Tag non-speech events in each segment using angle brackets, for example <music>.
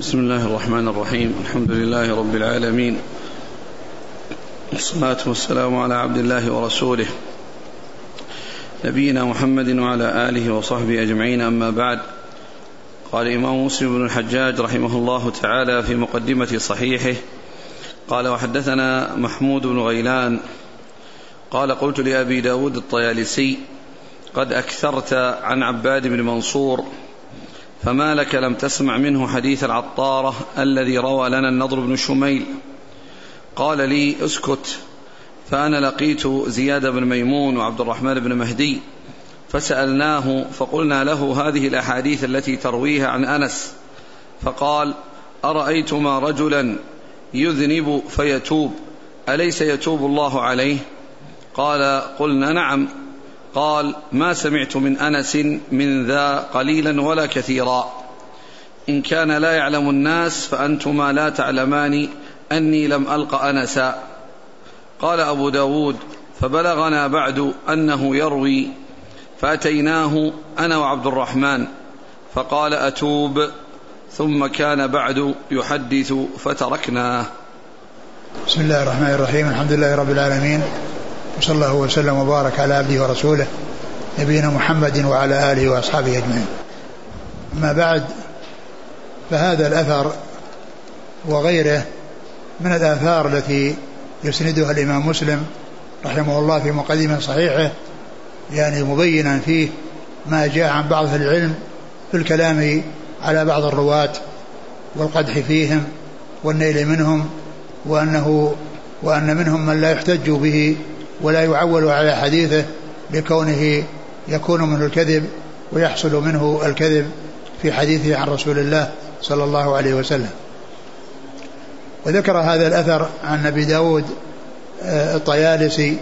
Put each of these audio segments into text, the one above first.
بسم الله الرحمن الرحيم. الحمد لله رب العالمين. والصلاة والسلام على عبد الله ورسوله. نبينا محمد وعلى آله وصحبه أجمعين. أما بعد قال الإمام مسلم بن الحجاج رحمه الله تعالى في مقدمة صحيحه قال وحدثنا محمود بن غيلان قال قلت لأبي داود الطيالسي قد أكثرت عن عباد بن منصور فما لك لم تسمع منه حديث العطارة الذي روى لنا النضر بن شميل. قال لي اسكت فأنا لقيت زياد بن ميمون وعبد الرحمن بن مهدي فسألناه فقلنا له هذه الأحاديث التي ترويها عن أنس. فقال أرأيتما رجلا يذنب فيتوب أليس يتوب الله عليه؟ قال قلنا نعم. قال ما سمعت من أنس من ذا قليلا ولا كثيرا. إن كان لا يعلم الناس فأنتما لا تعلمان أني لم ألق أنسا. قال أبو داود فبلغنا بعد أنه يروي فأتيناه أنا وعبد الرحمن. فقال أتوب. ثم كان بعد يحدث فتركناه. بسم الله الرحمن الرحيم. الحمد لله رب العالمين. وصلى الله وسلم وبارك على عبده ورسوله نبينا محمد وعلى آله وأصحابه أجمعين. أما بعد فهذا الأثر وغيره من الآثار التي يسندها الإمام مسلم رحمه الله في مقدمة صحيحة يعني مبينا فيه ما جاء عن بعض أهل العلم في الكلام على بعض الرواة والقدح فيهم والنيل منهم وانه وأن منهم من لا يحتج به ولا يعول على حديثه لكونه يكون منه الكذب ويحصل منه الكذب في حديثه عن رسول الله صلى الله عليه وسلم. وذكر هذا الأثر عن أبي داود آه، الطيالسي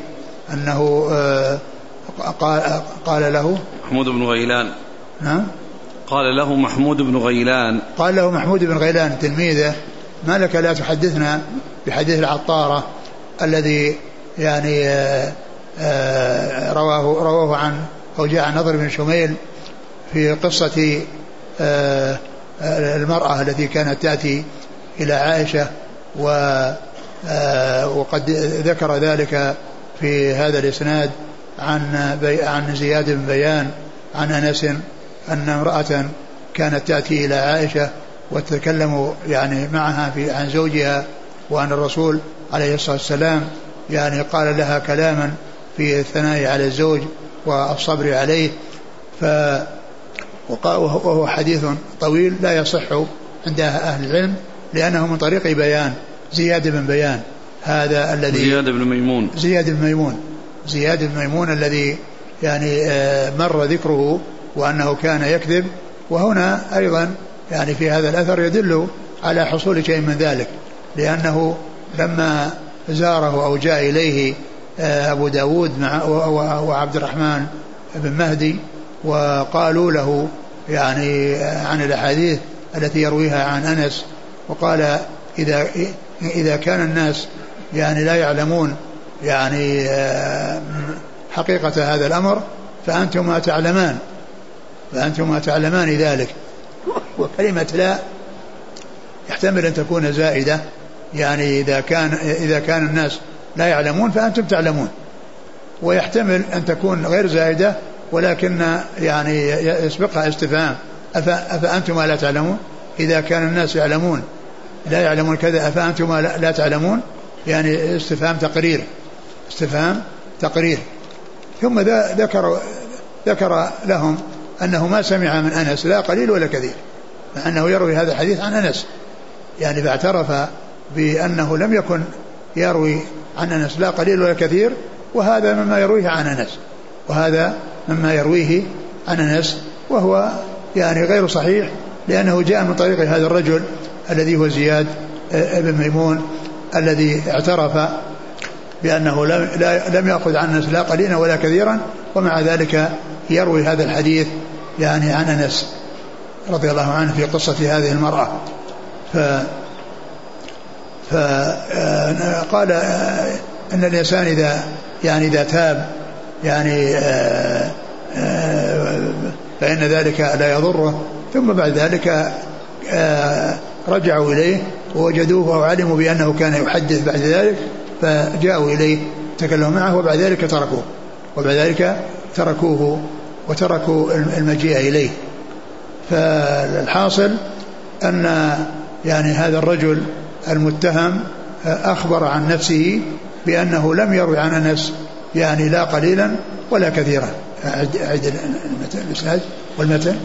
أنه آه، قال, قال له محمود بن غيلان. نعم قال له محمود بن غيلان. قال له محمود بن غيلان تلميذه ما لك لا تحدثنا بحديث العطارة الذي يعني آه، آه، رواه رواه عن أو جاء عن نضر بن شميل في قصة آه، المرأة التي كانت تأتي إلى عائشة و وقد ذكر ذلك في هذا الإسناد عن بي عن زياد بن بيان عن أنس أن امرأة كانت تأتي إلى عائشة وتتكلم يعني معها في عن زوجها وأن الرسول عليه الصلاة والسلام يعني قال لها كلاما في الثناء على الزوج والصبر عليه ف وهو حديث طويل لا يصح عند أهل العلم لأنه من طريق بيان زياد بن بيان هذا الذي زياد بن ميمون. زياد بن ميمون زياد بن ميمون الذي يعني آه، مر ذكره وأنه كان يكذب وهنا أيضا يعني في هذا الأثر يدل على حصول شيء من ذلك لأنه لما زاره أو جاء إليه آه، أبو داود مع وعبد الرحمن بن مهدي وقالوا له يعني آه، عن الأحاديث التي يرويها عن أنس وقال إذا إذا كان الناس يعني لا يعلمون يعني آه، حقيقة هذا الأمر فأنتما تعلمان فأنتما تعلمان ذلك. وكلمة لا يحتمل أن تكون زائدة. يعني إذا كان إذا كان الناس لا يعلمون فأنتم تعلمون. ويحتمل أن تكون غير زائدة ولكن يعني يسبقها استفهام. أفأنتم لا تعلمون؟ إذا كان الناس يعلمون لا يعلمون كذا أفأنتم لا تعلمون؟ يعني استفهام تقرير. استفهام تقرير. ثم ذكر ذكر لهم أنه ما سمع من أنس لا قليل ولا كثير مع أنه يروي هذا الحديث عن أنس. يعني فاعترف بأنه لم يكن يروي عن أنس لا قليل ولا كثير وهذا مما يرويه عن أنس. وهذا مما يرويه عن أنس وهو يعني غير صحيح لأنه جاء من طريق هذا الرجل الذي هو زياد بن ميمون الذي اعترف بأنه لم, لم يأخذ عن أنس لا قليلا ولا كثيرا ومع ذلك يروي هذا الحديث يعني عن أنس رضي الله عنه في قصة هذه المرأة. ف فقال أن الإنسان إذا يعني إذا تاب يعني فإن ذلك لا يضره. ثم بعد ذلك رجعوا إليه ووجدوه أو علموا بأنه كان يحدث بعد ذلك فجاءوا إليه تكلموا معه وبعد ذلك تركوه. وبعد ذلك تركوه وتركوا المجيء إليه. فالحاصل أن يعني هذا الرجل المتهم أخبر عن نفسه بأنه لم يروي عن أنس يعني لا قليلا ولا كثيرا. أعد الإسناد والمتن.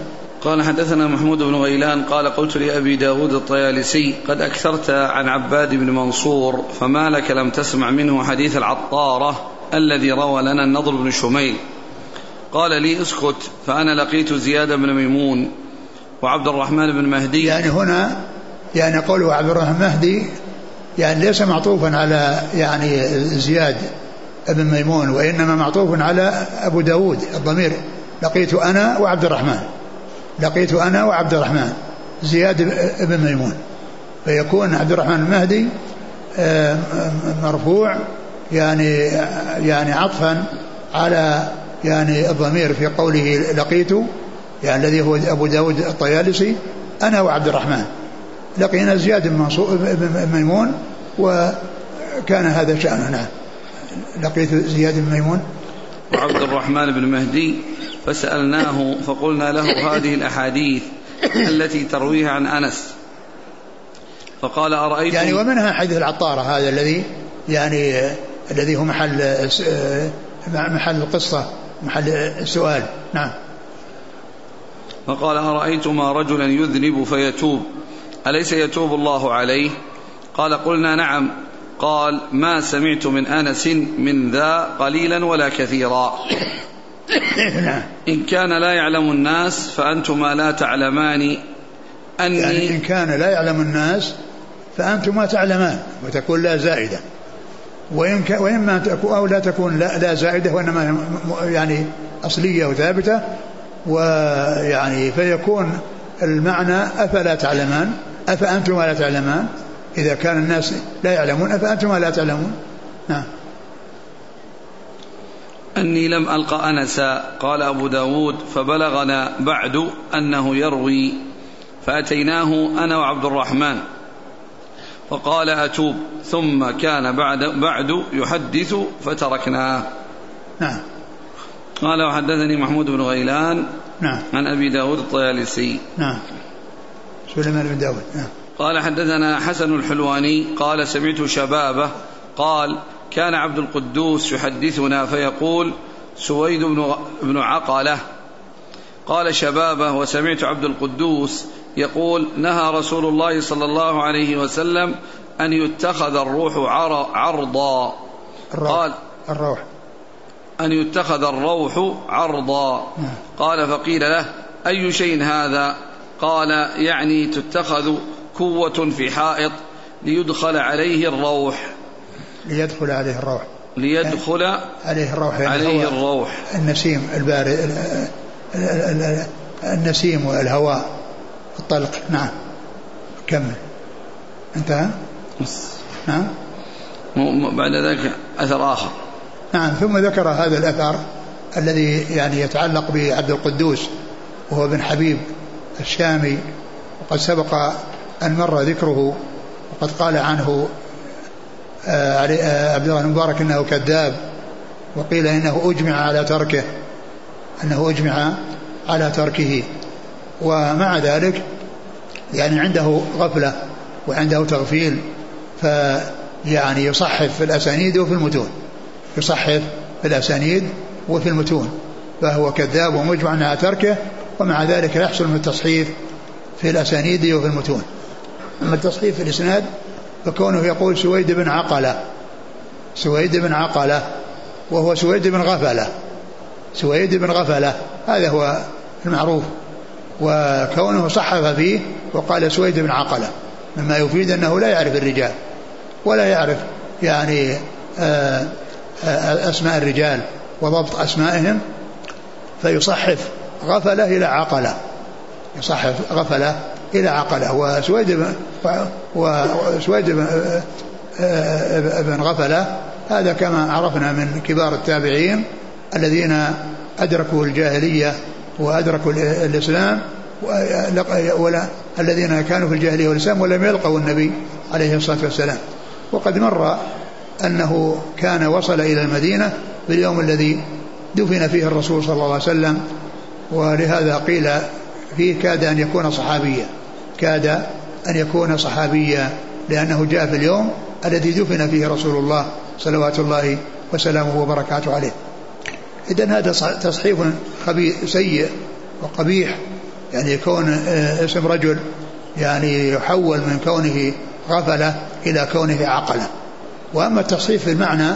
قال حدثنا محمود بن غيلان قال قلت لأبي داود الطيالسي قد أكثرت عن عباد بن منصور فما لك لم تسمع منه حديث العطارة الذي روى لنا النضر بن شميل. قال لي اسكت فأنا لقيت زياد بن ميمون وعبد الرحمن بن مهدي. يعني هنا يعني قوله عبد الرحمن مهدي يعني ليس معطوفا على يعني زياد بن ميمون وإنما معطوف على أبو داود الضمير. لقيت أنا وعبد الرحمن. لقيت أنا وعبد الرحمن. زياد بن ميمون. فيكون عبد الرحمن المهدي آه، مرفوع يعني يعني عطفا على يعني الضمير في قوله لقيت يعني الذي هو أبو داود الطيالسي أنا وعبد الرحمن. لقينا زياد بن ميمون وكان هذا شأنه. نعم. لقيت زياد بن ميمون. وعبد الرحمن بن مهدي فسألناه فقلنا له هذه الأحاديث التي ترويها عن أنس. فقال أرأيت يعني ومنها حديث العطارة هذا الذي يعني الذي هو محل محل القصة محل السؤال نعم. فقال أرأيتما رجلا يذنب فيتوب؟ أليس يتوب الله عليه؟ قال قلنا نعم. قال ما سمعت من أنس من ذا قليلا ولا كثيرا. إن كان لا يعلم الناس فأنتما لا تعلمان. أني يعني إن كان لا يعلم الناس فأنتما تعلمان وتكون لا زائدة. وإن ك... وإما تكون أو لا تكون لا, لا زائدة وإنما يعني أصلية وثابتة. ويعني فيكون المعنى أفلا تعلمان. أفأنتما لا تعلمان؟ إذا كان الناس لا يعلمون أفأنتما لا تعلمون؟ نعم. أني لم ألقى أنسا قال أبو داود فبلغنا بعد أنه يروي فأتيناه أنا وعبد الرحمن. فقال أتوب ثم كان بعد بعد يحدث فتركناه. نعم. قال وحدثني محمود بن غيلان نعم. عن أبي داود الطيالسي. نعم. سليمان بن داود نعم. قال حدثنا حسن الحلواني قال سمعت شبابه قال كان عبد القدوس يحدثنا فيقول سويد بن بن عقلة. قال شبابه وسمعت عبد القدوس يقول نهى رسول الله صلى الله عليه وسلم أن يتخذ الروح عرضا. الروح. قال الروح. أن يتخذ الروح عرضا. نعم. قال فقيل له أي شيء هذا؟ قال يعني تتخذ كوة في حائط ليدخل عليه الروح. ليدخل عليه الروح. ليدخل عليه الروح يعني عليه الروح. النسيم البارد النسيم والهواء الطلق. نعم. كمل. انتهى؟ نعم. بعد ذلك أثر آخر. نعم. ثم ذكر هذا الأثر الذي يعني يتعلق بعبد القدوس وهو ابن حبيب. الشامي وقد سبق أن مر ذكره وقد قال عنه آه، آه، عبد الله المبارك إنه كذاب وقيل إنه أجمع على تركه إنه أجمع على تركه. ومع ذلك يعني عنده غفلة وعنده تغفيل فيعني يصحف في الأسانيد وفي المتون يصحف في الأسانيد وفي المتون فهو كذاب ومجمع على تركه ومع ذلك يحصل من التصحيف في الأسانيد وفي المتون. أما التصحيف في الإسناد فكونه يقول سويد بن عقلة سويد بن عقلة وهو سويد بن غفلة سويد بن غفلة هذا هو المعروف. وكونه صحف فيه وقال سويد بن عقلة مما يفيد أنه لا يعرف الرجال ولا يعرف يعني آه، آه، أسماء الرجال وضبط أسمائهم فيصحف غفلة إلى عقلة. يصحف غفلة إلى عقلة. وسويد بن وسويد بن, غفلة هذا كما عرفنا من كبار التابعين الذين أدركوا الجاهلية وأدركوا الإسلام ولا الذين كانوا في الجاهلية والإسلام ولم يلقوا النبي عليه الصلاة والسلام. وقد مر أنه كان وصل إلى المدينة في اليوم الذي دفن فيه الرسول صلى الله عليه وسلم ولهذا قيل فيه كاد أن يكون صحابيا كاد أن يكون صحابيا لأنه جاء في اليوم الذي دفن فيه رسول الله صلوات الله وسلامه وبركاته عليه. إذا هذا تصحيف خبيث سيء وقبيح يعني يكون آه، اسم رجل يعني يحول من كونه غفلة إلى كونه عقلة. وأما التصحيف في المعنى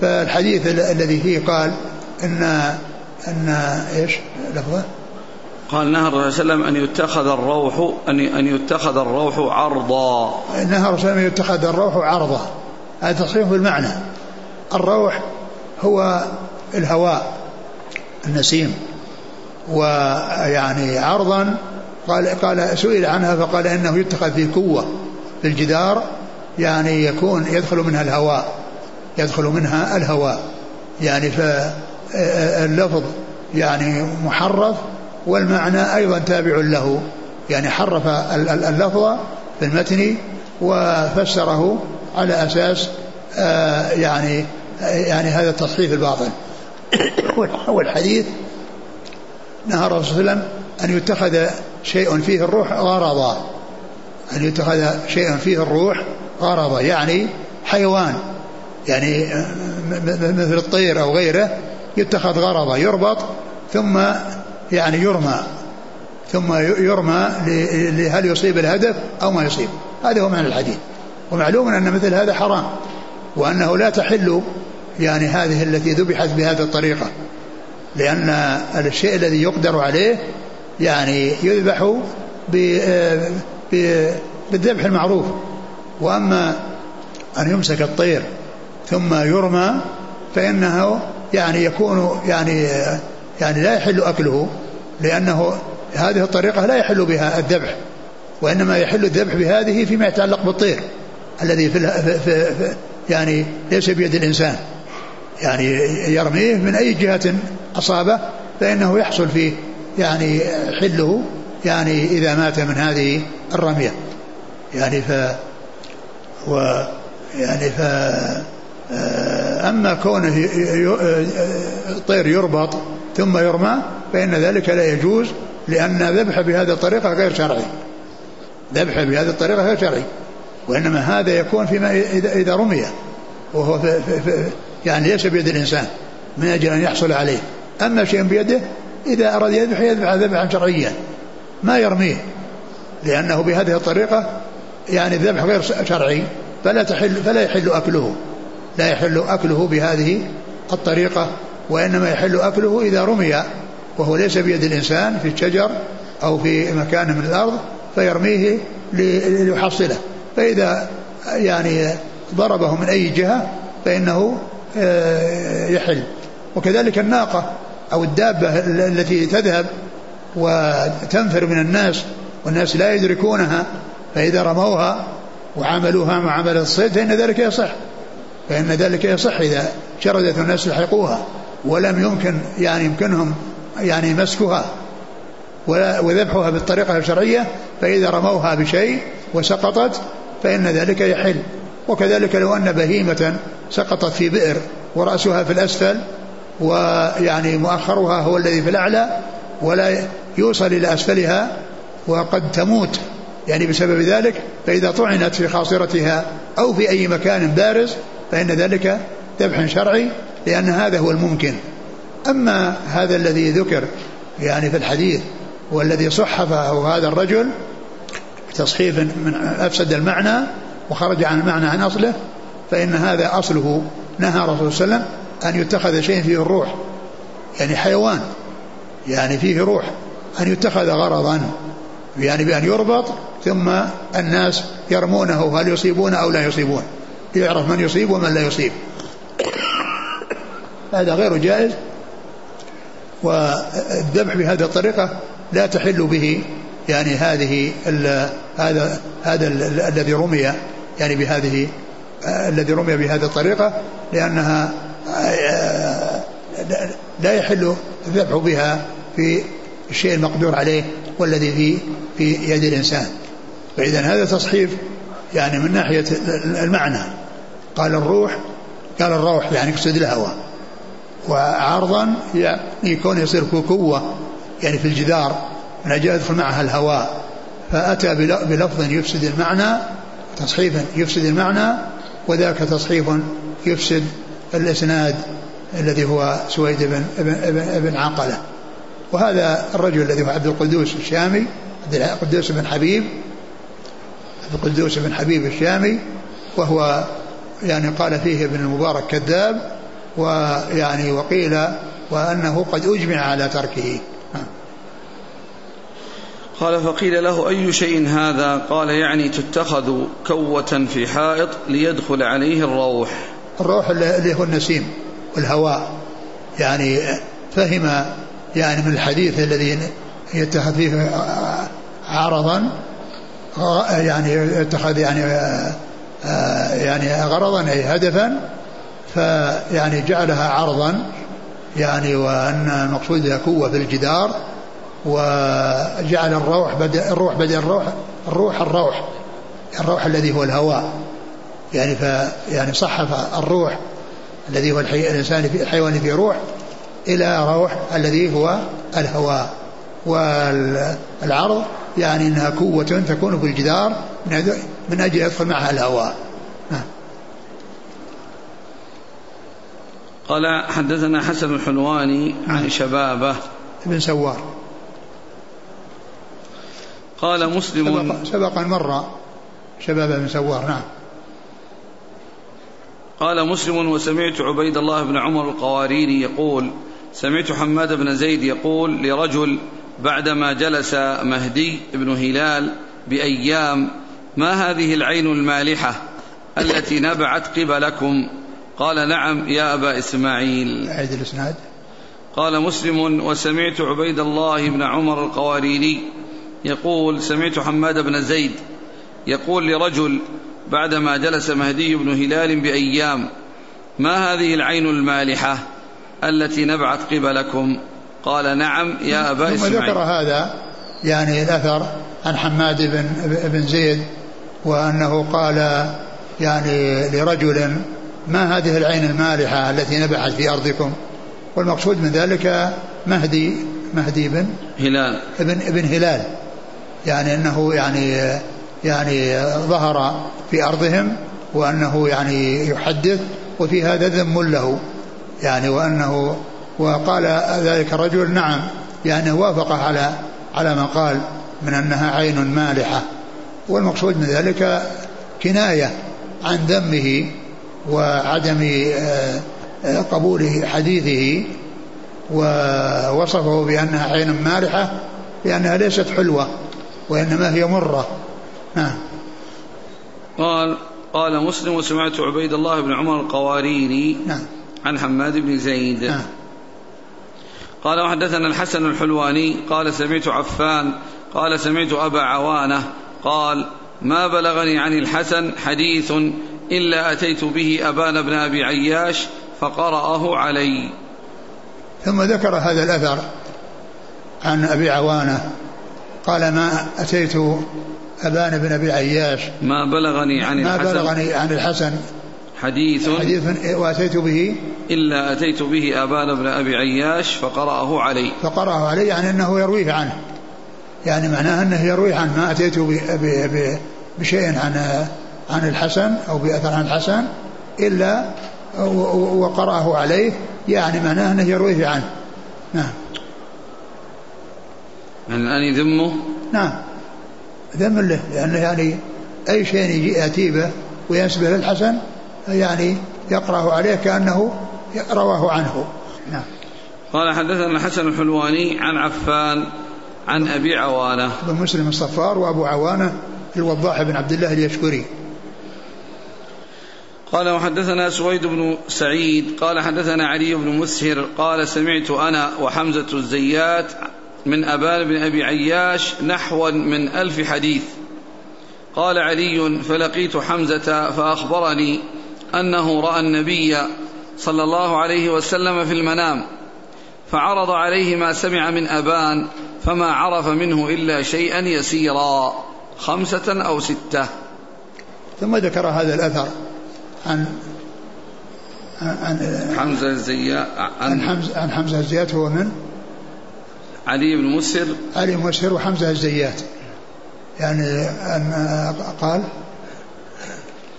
فالحديث الذي فيه قال إن أن إيش؟ لفظه قال نهى الرسول صلى الله عليه وسلم أن يتخذ الروح أن أن يتخذ الروح عرضا. نهى الرسول أن يتخذ الروح عرضا. هذا تصحيح المعنى الروح هو الهواء النسيم ويعني عرضا. قال قال سئل عنها فقال إنه يتخذ في كوه في الجدار يعني يكون يدخل منها الهواء يدخل منها الهواء. يعني فاللفظ يعني محرف والمعنى أيضا تابع له. يعني حرف اللفظ في المتن وفسره على أساس آه، يعني يعني هذا التصحيف الباطل. <coughs> والحديث نهى الرسول صلى الله عليه وسلم أن يتخذ شيء فيه الروح غرضا. أن يتخذ شيء فيه الروح غرضا يعني حيوان يعني مثل الطير أو غيره. يتخذ غرضا يربط ثم يعني يرمى ثم يرمى هل يصيب الهدف أو ما يصيب. هذا هو معنى الحديث. ومعلوم أن مثل هذا حرام وأنه لا تحل يعني هذه التي ذبحت بهذه الطريقة لأن الشيء الذي يقدر عليه يعني يذبح بالذبح المعروف. وأما أن يمسك الطير ثم يرمى فإنه يعني يكون يعني يعني لا يحل أكله لأنه هذه الطريقة لا يحل بها الذبح وإنما يحل الذبح بهذه فيما يتعلق بالطير الذي في, في, في يعني ليس بيد الإنسان. يعني يرميه من أي جهة أصابه فإنه يحصل فيه يعني حله يعني إذا مات من هذه الرمية. يعني ف و يعني ف أما كونه طير يربط ثم يرمى فإن ذلك لا يجوز لأن ذبح بهذه الطريقة غير شرعي. ذبح بهذه الطريقة غير شرعي. وإنما هذا يكون فيما إذا رمي وهو في في يعني ليس بيد الإنسان من أجل أن يحصل عليه. أما شيء بيده إذا أراد يذبح يذبح ذبحا شرعيا ما يرميه لأنه بهذه الطريقة يعني الذبح غير شرعي فلا تحل فلا يحل أكله. لا يحل أكله بهذه الطريقة وإنما يحل أكله إذا رمي وهو ليس بيد الإنسان في الشجر أو في مكان من الأرض فيرميه ليحصله. فإذا يعني ضربه من أي جهة فإنه آه، يحل. وكذلك الناقة أو الدابة التي تذهب وتنفر من الناس والناس لا يدركونها فإذا رموها وعملوها معاملة الصيد فإن ذلك يصح. فإن ذلك يصح إذا شردت الناس يلحقوها ولم يمكن يعني يمكنهم يعني مسكها وذبحها بالطريقة الشرعية فإذا رموها بشيء وسقطت فإن ذلك يحل. وكذلك لو أن بهيمة سقطت في بئر ورأسها في الأسفل ويعني مؤخرها هو الذي في الأعلى ولا يوصل إلى أسفلها وقد تموت يعني بسبب ذلك فإذا طعنت في خاصرتها أو في أي مكان بارز فإن ذلك ذبح شرعي لأن هذا هو الممكن. أما هذا الذي ذكر يعني في الحديث والذي صحفه هذا الرجل تصحيف من أفسد المعنى وخرج عن المعنى عن أصله فإن هذا أصله نهى رسول صلى الله عليه وسلم أن يتخذ شيء فيه الروح يعني حيوان يعني فيه روح أن يتخذ غرضا يعني بأن يربط ثم الناس يرمونه هل يصيبون أو لا يصيبون. ليعرف من يصيب ومن لا يصيب. هذا غير جائز والذبح بهذه الطريقة لا تحل به يعني هذه هذا هذا الذي رمي يعني بهذه الذي رمي بهذه الطريقة لأنها لا يحل الذبح بها في الشيء المقدور عليه والذي في في يد الإنسان. فإذا هذا تصحيف يعني من ناحية المعنى. قال الروح قال الروح يعني يقصد الهوى. وعرضا يعني يكون يصير كوكوة يعني في الجدار من أجل يدخل معها الهواء فأتى بلفظ يفسد المعنى تصحيفا يفسد المعنى وذاك تصحيف يفسد الإسناد الذي هو سويد بن, بن, بن عقلة. وهذا الرجل الذي هو عبد القدوس الشامي عبد القدوس بن حبيب عبد القدوس بن حبيب الشامي وهو يعني قال فيه ابن المبارك كذاب ويعني وقيل وأنه قد أجمع على تركه. قال فقيل له أي شيء هذا؟ قال يعني تتخذ كوة في حائط ليدخل عليه الروح. الروح اللي هو النسيم والهواء. يعني فهم يعني من الحديث الذي يتخذ فيه عرضا يعني يتخذ يعني يعني غرضا أي هدفا فيعني جعلها عرضا يعني وأن المقصود بها قوة في الجدار وجعل الروح بدل الروح بدل الروح الروح الروح الروح الذي هو الهواء. يعني ف يعني صحف الروح الذي هو الحي... الإنسان في الحيوان فيه روح إلى روح الذي هو الهواء. والعرض يعني إنها قوة تكون في الجدار من أجل يدخل معها الهواء. قال حدثنا حسن الحلواني عن. شبابه ابن سوار قال مسلم سبق, سبق مر شبابة بن سوار نعم قال مسلم وسمعت عبيد الله بن عمر القواريري يقول سمعت حماد بن زيد يقول لرجل بعدما جلس مهدي بن هلال بأيام ما هذه العين المالحة التي نبعت قبلكم؟ قال نعم يا أبا إسماعيل. أعيد الإسناد. قال مسلم وسمعت عبيد الله بن عمر القواريري يقول سمعت حماد بن زيد يقول لرجل بعدما جلس مهدي بن هلال بأيام ما هذه العين المالحة التي نبعت قبلكم؟ قال نعم يا أبا ثم إسماعيل. ذكر هذا يعني الأثر عن حماد بن, بن زيد وأنه قال يعني لرجل ما هذه العين المالحة التي نبعت في أرضكم؟ والمقصود من ذلك مهدي مهدي بن هلال. ابن ابن هلال. يعني أنه يعني يعني ظهر في أرضهم وأنه يعني يحدث وفي هذا ذم له. يعني وأنه وقال ذلك الرجل نعم يعني وافق على على ما قال من أنها عين مالحة. والمقصود من ذلك كناية عن ذمه وعدم آه، آه، قبول حديثه ووصفه بأنها عين مالحه لأنها ليست حلوة وإنما هي مرة. نعم. قال قال مسلم وسمعت عبيد الله بن عمر القواريري نعم. عن حماد بن زيد. نعم. قال وحدثنا الحسن الحلواني قال سمعت عفان قال سمعت أبا عوانة قال ما بلغني عن الحسن حديث إلا أتيت به أبان بن أبي عياش فقرأه علي. ثم ذكر هذا الأثر عن أبي عوانة قال ما أتيت أبان بن أبي عياش. ما بلغني عن ما الحسن بلغني عن الحسن حديث حديث وأتيت به إلا أتيت به أبان بن أبي عياش فقرأه علي. فقرأه علي يعني أنه يرويه عنه. يعني معناه أنه يرويه عنه ما أتيت بشيء عن عن الحسن أو بأثر عن الحسن إلا وقرأه عليه يعني معناه أنه يرويه عنه. نعم. يعني الآن يذمه؟ نعم. ذم له لأنه يعني أي شيء يأتي به وينسبه للحسن يعني يقرأه عليه كأنه رواه عنه. نعم. قال حدثنا الحسن الحلواني عن عفان عن أبي عوانة. بن مسلم الصفار وأبو عوانة الوضاح بن عبد الله اليشكري. قال وحدثنا سويد بن سعيد قال حدثنا علي بن مسهر قال سمعت أنا وحمزة الزيات من أبان بن أبي عياش نحوا من ألف حديث. قال علي فلقيت حمزة فأخبرني أنه رأى النبي صلى الله عليه وسلم في المنام فعرض عليه ما سمع من أبان فما عرف منه إلا شيئا يسيرا خمسة أو ستة. ثم ذكر هذا الأثر عن عن حمزة الزيات عن, عن حمزة عن حمزة الزيات هو من؟ علي بن مسر. علي بن مسر وحمزة الزيات. يعني أن قال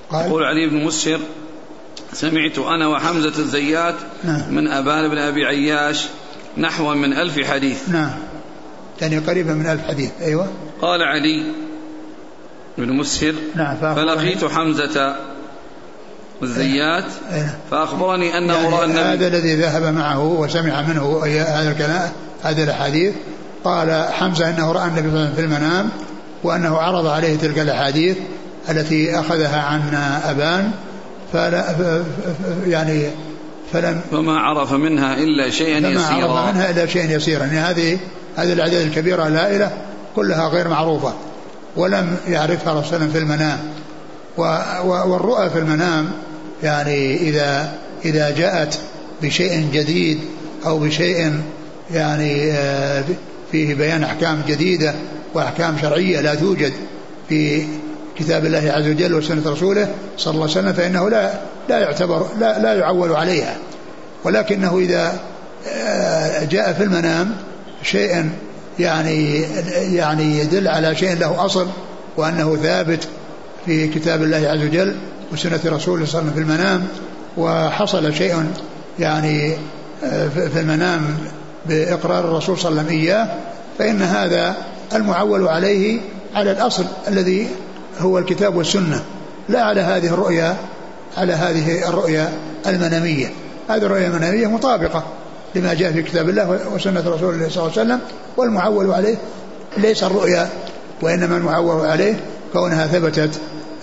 قال يقول علي بن مسر سمعت أنا وحمزة الزيات نعم. من أبان بن أبي عياش نحو من ألف حديث. نعم. يعني قريبا من ألف حديث. أيوة. قال علي بن مسهر نعم فلقيت حمزة الزيات فأخبرني أنه يعني رأى النبي هذا الذي ذهب معه وسمع منه هذا الكلام هذه الأحاديث. قال حمزة أنه رأى النبي صلى الله عليه وسلم في المنام وأنه عرض عليه تلك الأحاديث التي أخذها عن أبان فلا يعني فلم فما عرف منها إلا شيئا يسيرا فما عرف منها إلا شيئا يسيرا. يعني هذه هذه الأعداد الكبيرة الهائلة كلها غير معروفة ولم يعرفها رسول الله في المنام. والرؤى في المنام يعني إذا إذا جاءت بشيء جديد أو بشيء يعني آه، فيه بيان أحكام جديدة وأحكام شرعية لا توجد في كتاب الله عز وجل وسنة رسوله صلى الله عليه وسلم فإنه لا لا يعتبر لا, لا يعول عليها. ولكنه إذا آه، جاء في المنام شيء يعني يعني يدل على شيء له أصل وأنه ثابت في كتاب الله عز وجل وسنة رسوله صلى الله عليه وسلم في المنام وحصل شيء يعني آه، في المنام بإقرار الرسول صلى الله عليه وسلم إياه فإن هذا المعول عليه على الأصل الذي هو الكتاب والسنة لا على هذه الرؤيا على هذه الرؤيا المنامية. هذه الرؤيا المنامية مطابقة. لما جاء في كتاب الله وسنة رسول الله صلى الله عليه وسلم والمعول عليه ليس الرؤيا وإنما المعول عليه كونها ثبتت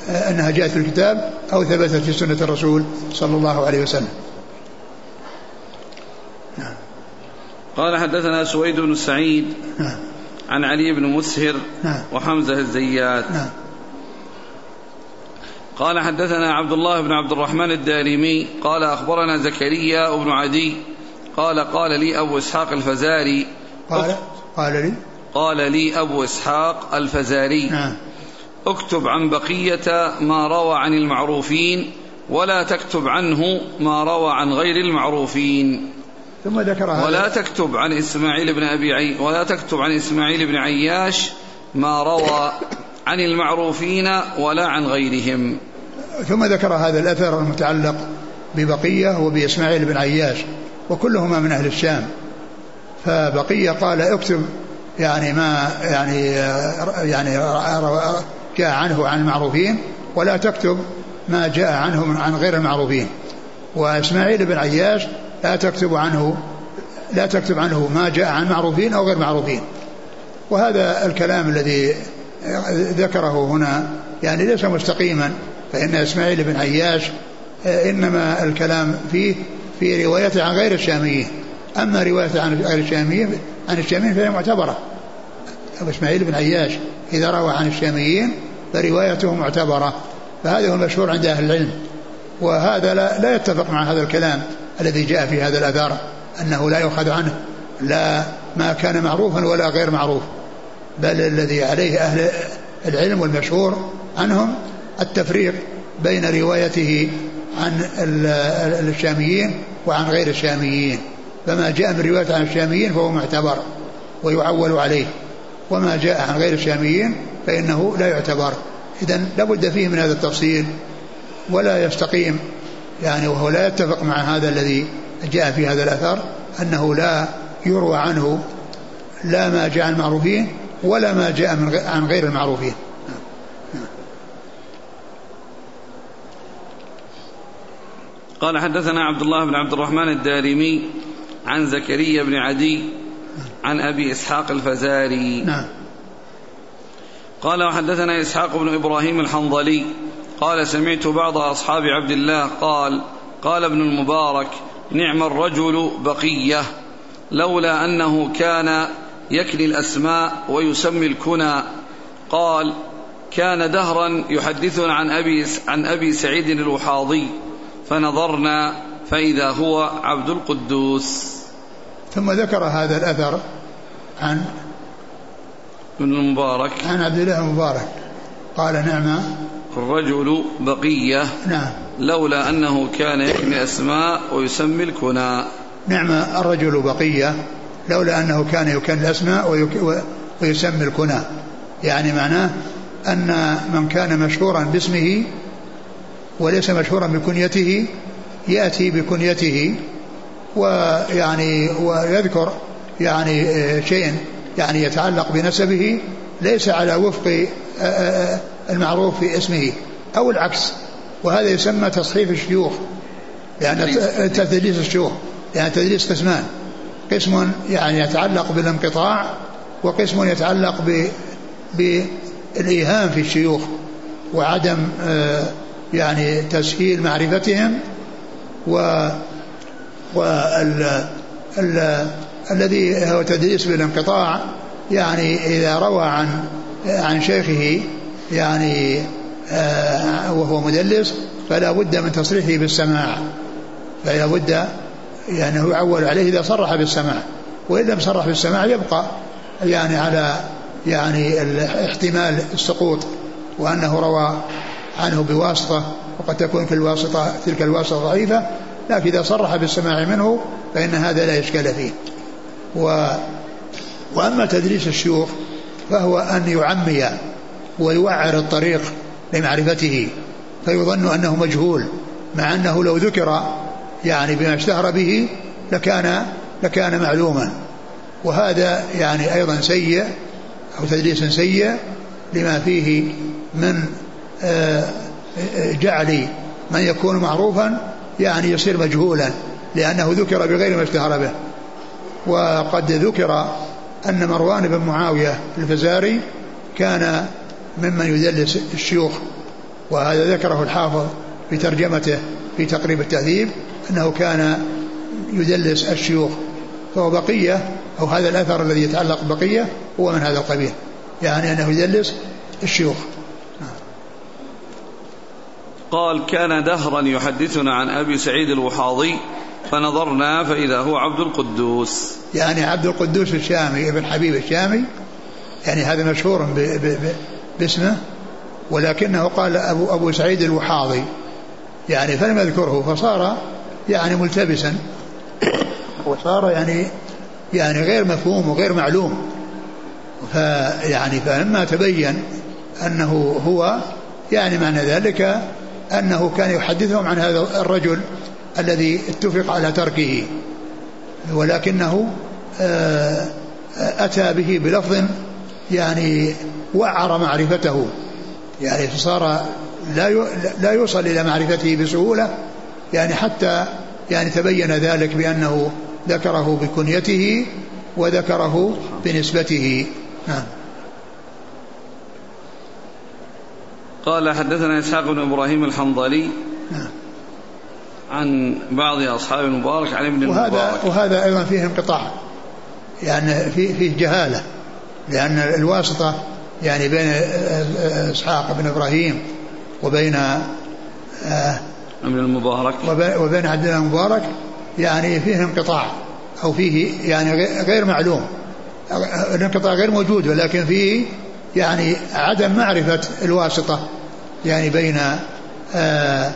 أنها جاءت في الكتاب أو ثبتت في سنة الرسول صلى الله عليه وسلم نعم. قال حدثنا سويد بن سعيد نعم. عن علي بن مسهر نعم. وحمزة الزيات نعم. قال حدثنا عبد الله بن عبد الرحمن الدارمي قال أخبرنا زكريا بن عدي قال قال لي أبو إسحاق الفزاري. قال قال لي. قال لي أبو إسحاق الفزاري. نعم اكتب عن بقية ما روى عن المعروفين ولا تكتب عنه ما روى عن غير المعروفين. ثم ذكر هذا. ولا تكتب عن إسماعيل بن أبي عي ولا تكتب عن إسماعيل بن عياش ما روى عن المعروفين ولا عن غيرهم. ثم ذكر هذا الأثر المتعلق ببقية وبإسماعيل بن عياش. وكلهما من أهل الشام. فبقية قال اكتب يعني ما يعني يعني جاء عنه عن المعروفين ولا تكتب ما جاء عنه عن غير المعروفين. وإسماعيل بن عياش لا تكتب عنه لا تكتب عنه ما جاء عن معروفين أو غير معروفين. وهذا الكلام الذي ذكره هنا يعني ليس مستقيما فإن إسماعيل بن عياش إنما الكلام فيه في روايته عن غير الشاميين أما روايته عن غير الشاميين عن الشاميين فهي معتبرة. أبو إسماعيل بن عياش إذا روى عن الشاميين فروايته معتبرة. فهذا هو المشهور عند أهل العلم. وهذا لا, لا يتفق مع هذا الكلام الذي جاء في هذا الأثر أنه لا يؤخذ عنه. لا ما كان معروفا ولا غير معروف. بل الذي عليه أهل العلم والمشهور عنهم التفريق بين روايته عن الشاميين وعن غير الشاميين فما جاء من رواية عن الشاميين فهو معتبر ويعول عليه. وما جاء عن غير الشاميين فإنه لا يعتبر. إذا لابد فيه من هذا التفصيل ولا يستقيم. يعني وهو لا يتفق مع هذا الذي جاء في هذا الأثر أنه لا يروى عنه لا ما جاء عن المعروفين ولا ما جاء عن غير المعروفين. قال حدثنا عبد الله بن عبد الرحمن الدارمي عن زكريا بن عدي عن أبي إسحاق الفزاري. نعم. قال وحدثنا إسحاق بن إبراهيم الحنظلي قال سمعت بعض أصحاب عبد الله قال قال ابن المبارك نعم الرجل بقية لولا أنه كان يكني الأسماء ويسمي الكنى. قال كان دهرا يحدثنا عن أبي, عن أبي سعيد الوحاضي. فنظرنا فإذا هو عبد القدوس. ثم ذكر هذا الأثر عن بن المبارك. عن عبد الله المبارك. قال نعم. الرجل بقية. نعم. لولا أنه كان يكني أسماء ويسمي الكنى. نعم الرجل بقية. لولا أنه كان يكن الأسماء ويسمي الكنى. يعني معناه أن من كان مشهورا باسمه وليس مشهورا بكنيته يأتي بكنيته ويعني ويذكر يعني شيء يعني يتعلق بنسبه ليس على وفق المعروف في اسمه أو العكس. وهذا يسمى تصحيف الشيوخ لأن تدليس. الشيوخ لأن تدليس قسمان. قسم يعني يتعلق بالانقطاع وقسم يتعلق ب بالإيهام في الشيوخ وعدم يعني تسهيل معرفتهم و وال الذي هو تدليس بالانقطاع يعني إذا روى عن عن شيخه يعني آه وهو مدلس فلا بد من تصريحه بالسماع. فلا بد يعني هو يعول عليه إذا صرح بالسماع. وإن لم صرح بالسماع يبقى يعني على يعني احتمال السقوط وأنه روى عنه بواسطة وقد تكون في الواسطة تلك الواسطة ضعيفة لكن إذا صرح بالسماع منه فإن هذا لا إشكال فيه. و وأما تدريس الشيوخ فهو أن يعمي ويوعر الطريق لمعرفته فيظن أنه مجهول مع أنه لو ذكر يعني بما اشتهر به لكان لكان معلوما. وهذا يعني أيضا سيء أو تدليس سيء لما فيه من جعل من يكون معروفا يعني يصير مجهولا لأنه ذكر بغير ما اشتهر به. وقد ذكر أن مروان بن معاوية الفزاري كان ممن يدلس الشيوخ وهذا ذكره الحافظ في ترجمته في تقريب التهذيب أنه كان يدلس الشيوخ. فهو بقية أو هذا الأثر الذي يتعلق بقية هو من هذا القبيل يعني أنه يدلس الشيوخ. قال كان دهرا يحدثنا عن أبي سعيد الوحاضي فنظرنا فإذا هو عبد القدوس. يعني عبد القدوس الشامي ابن حبيب الشامي. يعني هذا مشهور ب ب ب باسمه. ولكنه قال أبو, أبو سعيد الوحاضي. يعني فلم يذكره فصار يعني ملتبسا. وصار يعني يعني غير مفهوم وغير معلوم. فيعني فلما تبين أنه هو يعني معنى ذلك أنه كان يحدثهم عن هذا الرجل الذي اتفق على تركه ولكنه آه، أتى به بلفظ يعني وعر معرفته يعني صار لا لا يوصل إلى معرفته بسهولة يعني حتى يعني تبين ذلك بأنه ذكره بكنيته وذكره بنسبته. نعم. قال حدثنا إسحاق بن إبراهيم الحنظلي نعم. عن بعض أصحاب المبارك عن ابن وهذا المبارك. وهذا أيضا فيه انقطاع. يعني فيه, فيه جهالة. لأن الواسطة يعني بين إسحاق بن إبراهيم وبين آه، ابن المبارك. وبين عبد الله المبارك يعني فيه انقطاع. أو فيه يعني غير معلوم. الانقطاع غير موجود ولكن فيه يعني عدم معرفة الواسطة. يعني بين آه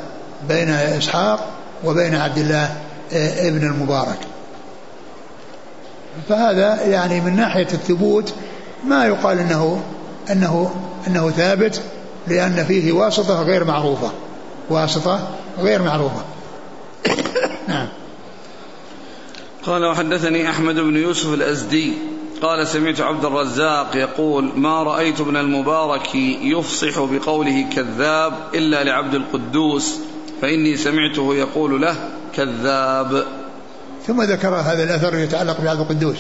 بين إسحاق وبين عبد الله آه ابن المبارك. فهذا يعني من ناحية الثبوت ما يقال إنه إنه إنه ثابت لأن فيه واسطة غير معروفة. واسطة غير معروفة. <coughs> نعم. قال وحدثني أحمد بن يوسف الأزدي قال سمعت عبد الرزاق يقول ما رأيت ابن المبارك يفصح بقوله كذاب إلا لعبد القدوس فإني سمعته يقول له كذاب. ثم ذكر هذا الأثر يتعلق بعبد القدوس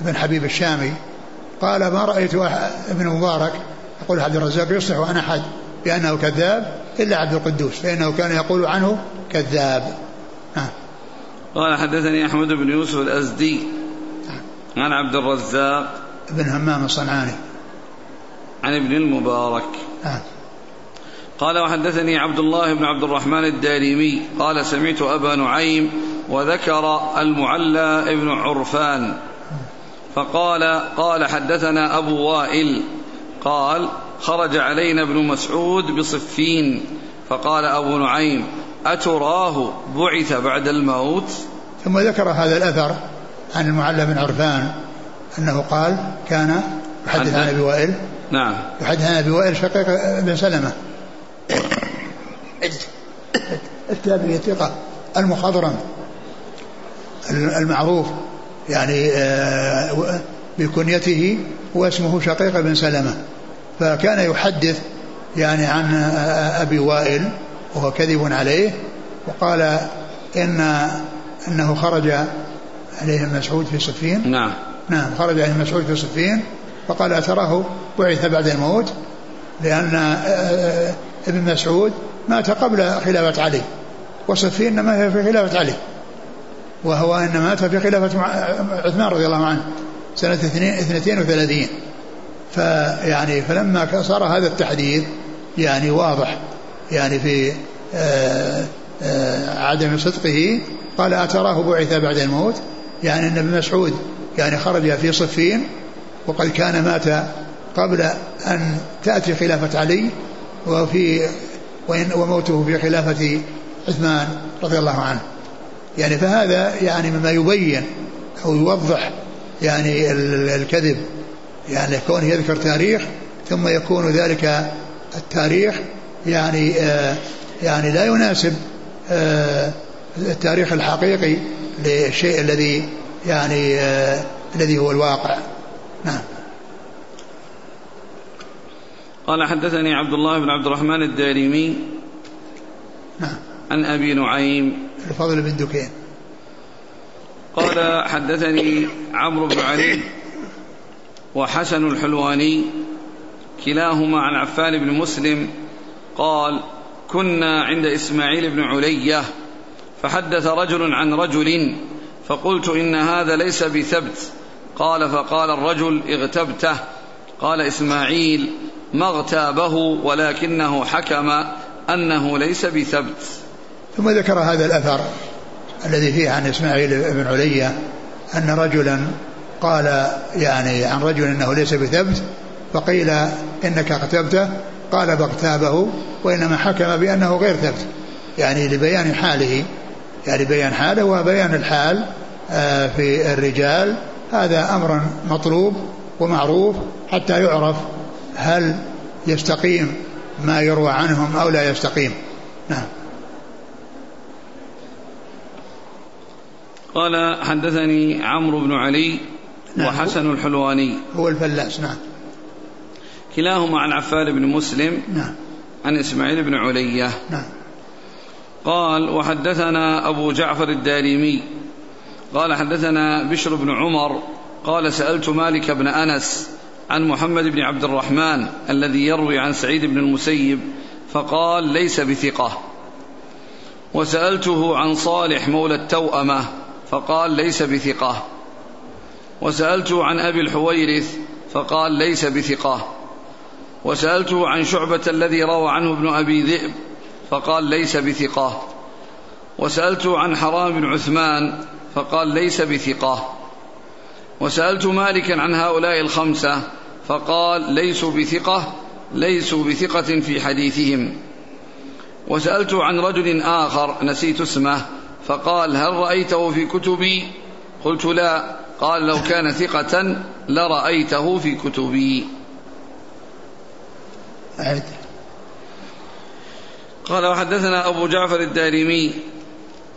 ابن حبيب الشامي قال ما رأيت ابن مبارك يقول عبد الرزاق يصلح عن أحد بأنه كذاب إلا عبد القدوس فإنه كان يقول عنه كذاب. نعم. قال حدثني أحمد بن يوسف الأزدي عن عبد الرزاق بن همام الصنعاني. عن ابن المبارك. آه. قال وحدثني عبد الله بن عبد الرحمن الدارمي. قال سمعت أبا نعيم وذكر المعلى ابن عرفان. فقال قال حدثنا أبو وائل. قال خرج علينا ابن مسعود بصفين. فقال أبو نعيم أتراه بعث بعد الموت؟ ثم ذكر هذا الأثر. عن المعلى بن عرفان أنه قال كان يحدث عن أبي وائل. نعم. يحدث عن أبي وائل شقيق بن سلمة. التابعي الثقة المخضرم المعروف يعني آه، بكنيته واسمه شقيق بن سلمة. فكان يحدث يعني عن أبي وائل وهو كذب عليه وقال إن أنه خرج عليه المسعود في صفين؟ نعم. نعم خرج عليه المسعود في صفين فقال أتراه بعث بعد الموت؟ لأن آه، ابن مسعود مات قبل خلافة علي وصفين مات في خلافة علي وهو إن مات في خلافة عثمان رضي الله عنه سنة 32 فيعني فلما صار هذا التحديث يعني واضح يعني في آه، آه، عدم صدقه قال أتراه بعث بعد الموت؟ يعني أن ابن مسعود يعني خرج في صفين وقد كان مات قبل أن تأتي خلافة علي وفي وموته في خلافة عثمان رضي الله عنه. يعني فهذا يعني مما يبين أو يوضح يعني الكذب. يعني كونه يذكر تاريخ ثم يكون ذلك التاريخ يعني آه يعني لا يناسب آه التاريخ الحقيقي للشيء الذي يعني آه الذي هو الواقع. نعم. قال حدثني عبد الله بن عبد الرحمن الدارمي نعم. عن أبي نعيم. الفضل بن دكين. قال حدثني عمرو بن علي وحسن الحلواني كلاهما عن عفان بن مسلم قال كنا عند إسماعيل بن علية فحدث رجل عن رجل فقلت إن هذا ليس بثبت. قال فقال الرجل اغتبته. قال إسماعيل ما اغتابه ولكنه حكم أنه ليس بثبت. ثم ذكر هذا الأثر الذي فيه عن إسماعيل بن علية أن رجلا قال يعني عن رجل أنه ليس بثبت فقيل إنك اغتبته. قال فاغتابه وإنما حكم بأنه غير ثبت يعني لبيان حاله. يعني بيان حاله وبيان الحال آه، في الرجال. هذا أمر مطلوب ومعروف حتى يعرف هل يستقيم ما يروى عنهم أو لا يستقيم. نعم. قال حدثني عمرو بن علي نعم. وحسن الحلواني. هو الفلاس نعم. كلاهما عن عفان بن مسلم نعم. عن إسماعيل بن علية. نعم. قال وحدثنا أبو جعفر الدارمي. قال حدثنا بشر بن عمر. قال سألت مالك بن أنس عن محمد بن عبد الرحمن الذي يروي عن سعيد بن المسيب فقال ليس بثقة. وسألته عن صالح مولى التوأمة فقال ليس بثقة. وسألته عن أبي الحويرث فقال ليس بثقة. وسألته عن شعبة الذي روى عنه ابن أبي ذئب فقال ليس بثقة. وسألته عن حرام بن عثمان فقال ليس بثقة. وسألت مالكا عن هؤلاء الخمسة فقال ليسوا بثقة ليسوا بثقة في حديثهم. وسألت عن رجل آخر نسيت اسمه فقال هل رأيته في كتبي؟ قلت لا. قال لو كان ثقة لرأيته في كتبي. أعد قال وحدثنا أبو جعفر الدارمي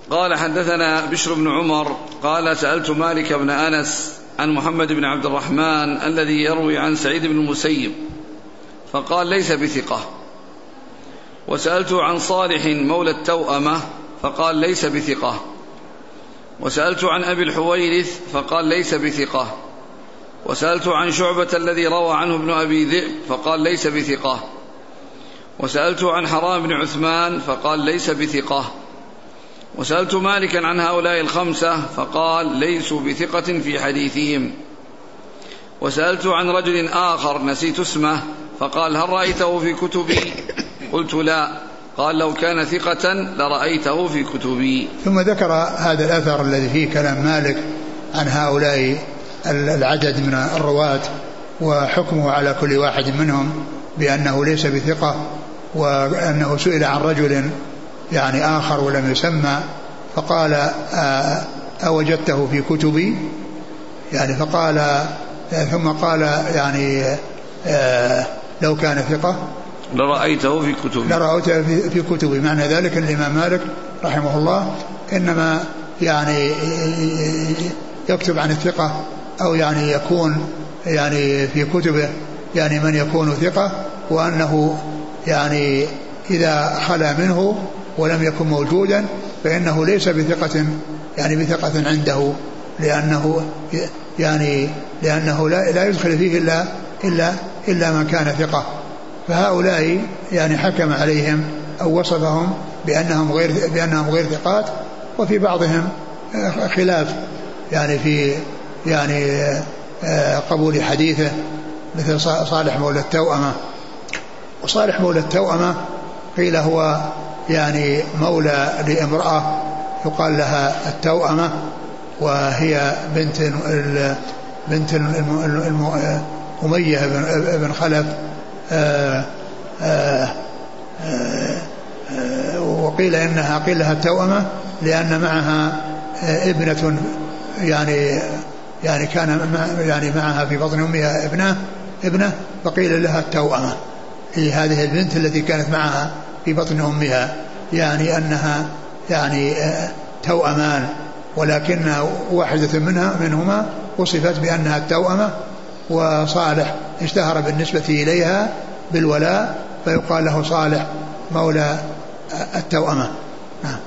قال حدثنا بشر بن عمر قال سألت مالك بن أنس عن محمد بن عبد الرحمن الذي يروي عن سعيد بن المسيب فقال ليس بثقة. وسألته عن صالح مولى التوأمة فقال ليس بثقة. وسألت عن أبي الحويرث فقال ليس بثقة. وسألت عن شعبة الذي روى عنه ابن أبي ذئب فقال ليس بثقة. وسألت عن حرام بن عثمان فقال ليس بثقة. وسألت مالكا عن هؤلاء الخمسة فقال ليسوا بثقة في حديثهم. وسألت عن رجل آخر نسيت اسمه فقال هل رأيته في كتبي؟ قلت لا. قال لو كان ثقة لرأيته في كتبي. ثم ذكر هذا الأثر الذي فيه كلام مالك عن هؤلاء العدد من الرواة وحكمه على كل واحد منهم بأنه ليس بثقة. وأنه سئل عن رجل يعني آخر ولم يسمى فقال أوجدته في كتبي؟ يعني فقال ثم قال يعني لو كان ثقة. لرأيته في كتبي. لرأيته في كتبي. معنى ذلك الإمام مالك رحمه الله إنما يعني يكتب عن الثقة أو يعني يكون يعني في كتبه يعني من يكون ثقة وأنه يعني إذا خلا منه ولم يكن موجودا فإنه ليس بثقة يعني بثقة عنده لأنه يعني لأنه لا, لا يدخل فيه إلا إلا إلا من كان ثقة. فهؤلاء يعني حكم عليهم أو وصفهم بأنهم غير بأنهم غير ثقات وفي بعضهم خلاف يعني في يعني قبول حديثه مثل صالح مولى التوأمة. وصالح مولى التوأمة قيل هو يعني مولى لامرأة يقال لها التوأمة وهي بنت بنت أمية بن خلف آآ آآ آآ وقيل إنها قيل لها التوأمة لأن معها ابنة يعني يعني كان يعني معها في بطن أمها ابنة ابنة فقيل لها التوأمة. هي هذه البنت التي كانت معها في بطن أمها يعني أنها يعني توأمان ولكن واحدة منها منهما وصفت بأنها التوأمة وصالح اشتهر بالنسبة إليها بالولاء فيقال له صالح مولى التوأمة نعم.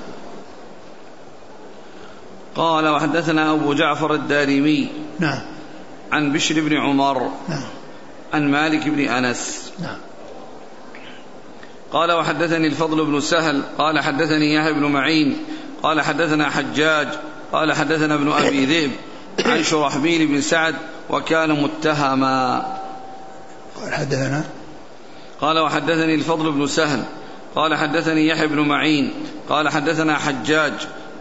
قال وحدثنا أبو جعفر الدارمي نعم. عن بشر بن عمر نعم. عن مالك بن أنس. نعم. قال وحدثني الفضل بن سهل قال حدثني يحيى بن معين قال حدثنا حجاج قال حدثنا ابن أبي ذئب عن شرحبيل بن سعد وكان متهما. قال حدثنا؟ قال وحدثني الفضل بن سهل قال حدثني يحيى بن معين قال حدثنا حجاج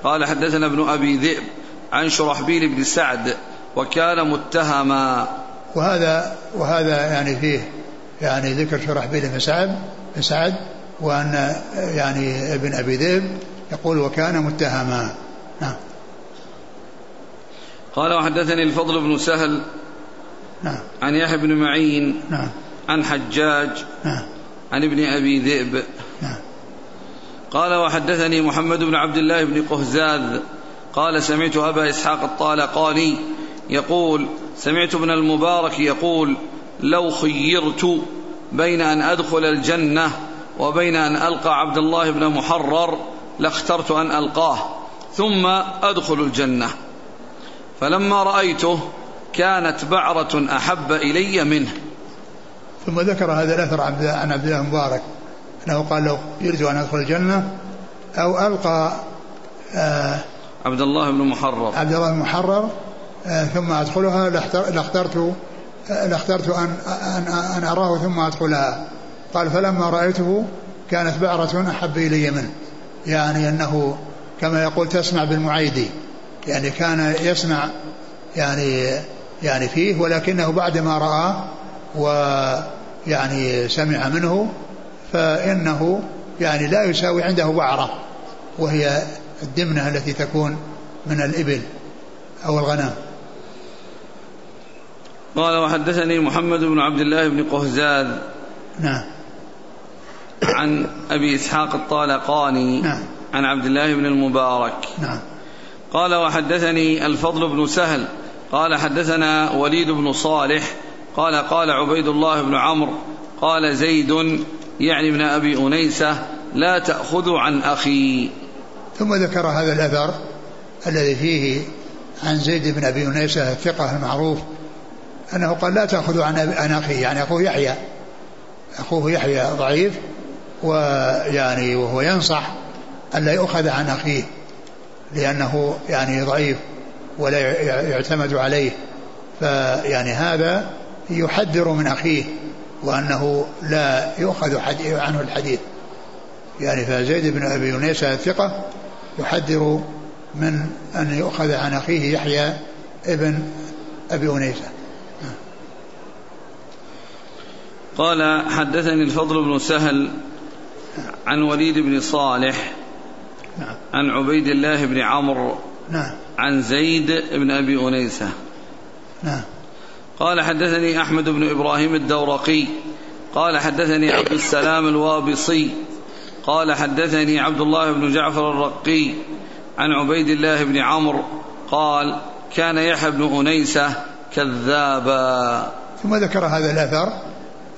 قال حدثنا ابن أبي ذئب عن شرحبيل بن سعد وكان متهما. وهذا وهذا يعني فيه يعني ذكر شرحبيل بن سعد سعد وأن يعني ابن أبي ذئب يقول وكان متهما. نعم. قال وحدثني الفضل بن سهل نعم. عن يحيى بن معين نعم. عن حجاج نعم. عن ابن أبي ذئب. نعم. قال وحدثني محمد بن عبد الله بن قهزاذ قال سمعت أبا إسحاق الطالقاني يقول سمعت ابن المبارك يقول لو خيرت بين أن أدخل الجنة وبين أن ألقى عبد الله بن محرر لاخترت أن ألقاه ثم أدخل الجنة. فلما رأيته كانت بعرة أحب إلي منه. ثم ذكر هذا الأثر عن عبد الله المبارك أنه قال لو يرجو أن أدخل الجنة أو ألقى آه عبد الله بن محرر. عبد الله بن محرر آه ثم أدخلها لاخترت لاخترت أن, أن, أن أراه ثم أدخلها. قال فلما رأيته كانت بعرة أحب إلي منه. يعني أنه كما يقول تسمع بالمعيدي يعني كان يسمع يعني يعني فيه ولكنه بعدما رآه ويعني سمع منه فإنه يعني لا يساوي عنده بعرة وهي الدمنة التي تكون من الإبل أو الغنم. قال وحدثني محمد بن عبد الله بن قهزاذ نعم. عن أبي إسحاق الطالقاني نعم. عن عبد الله بن المبارك. نعم. قال وحدثني الفضل بن سهل. قال حدثنا وليد بن صالح. قال قال عبيد الله بن عمرو. قال زيد يعني ابن أبي أنيسة لا تأخذوا عن أخي. ثم ذكر هذا الأثر الذي فيه عن زيد بن أبي أنيسة الثقة المعروف أنه قال لا تأخذوا عن أخي يعني أخوه يحيى. أخوه يحيى ضعيف ويعني وهو ينصح ألا يؤخذ عن أخيه لأنه يعني ضعيف ولا يعتمد عليه. فيعني هذا يحذر من أخيه وأنه لا يؤخذ عنه الحديث. يعني فزيد بن أبي يونيس الثقة يحذر من أن يؤخذ عن أخيه يحيى ابن أبي أنيسة قال حدثني الفضل بن سهل عن وليد بن صالح نعم. عن عبيد الله بن عمرو نعم. عن زيد بن أبي أنيسة نعم. قال حدثني أحمد بن إبراهيم الدورقي قال حدثني عبد السلام الوابصي قال حدثني عبد الله بن جعفر الرقي عن عبيد الله بن عمرو قال كان يحيى بن أنيسة كذابا ثم ذكر هذا الأثر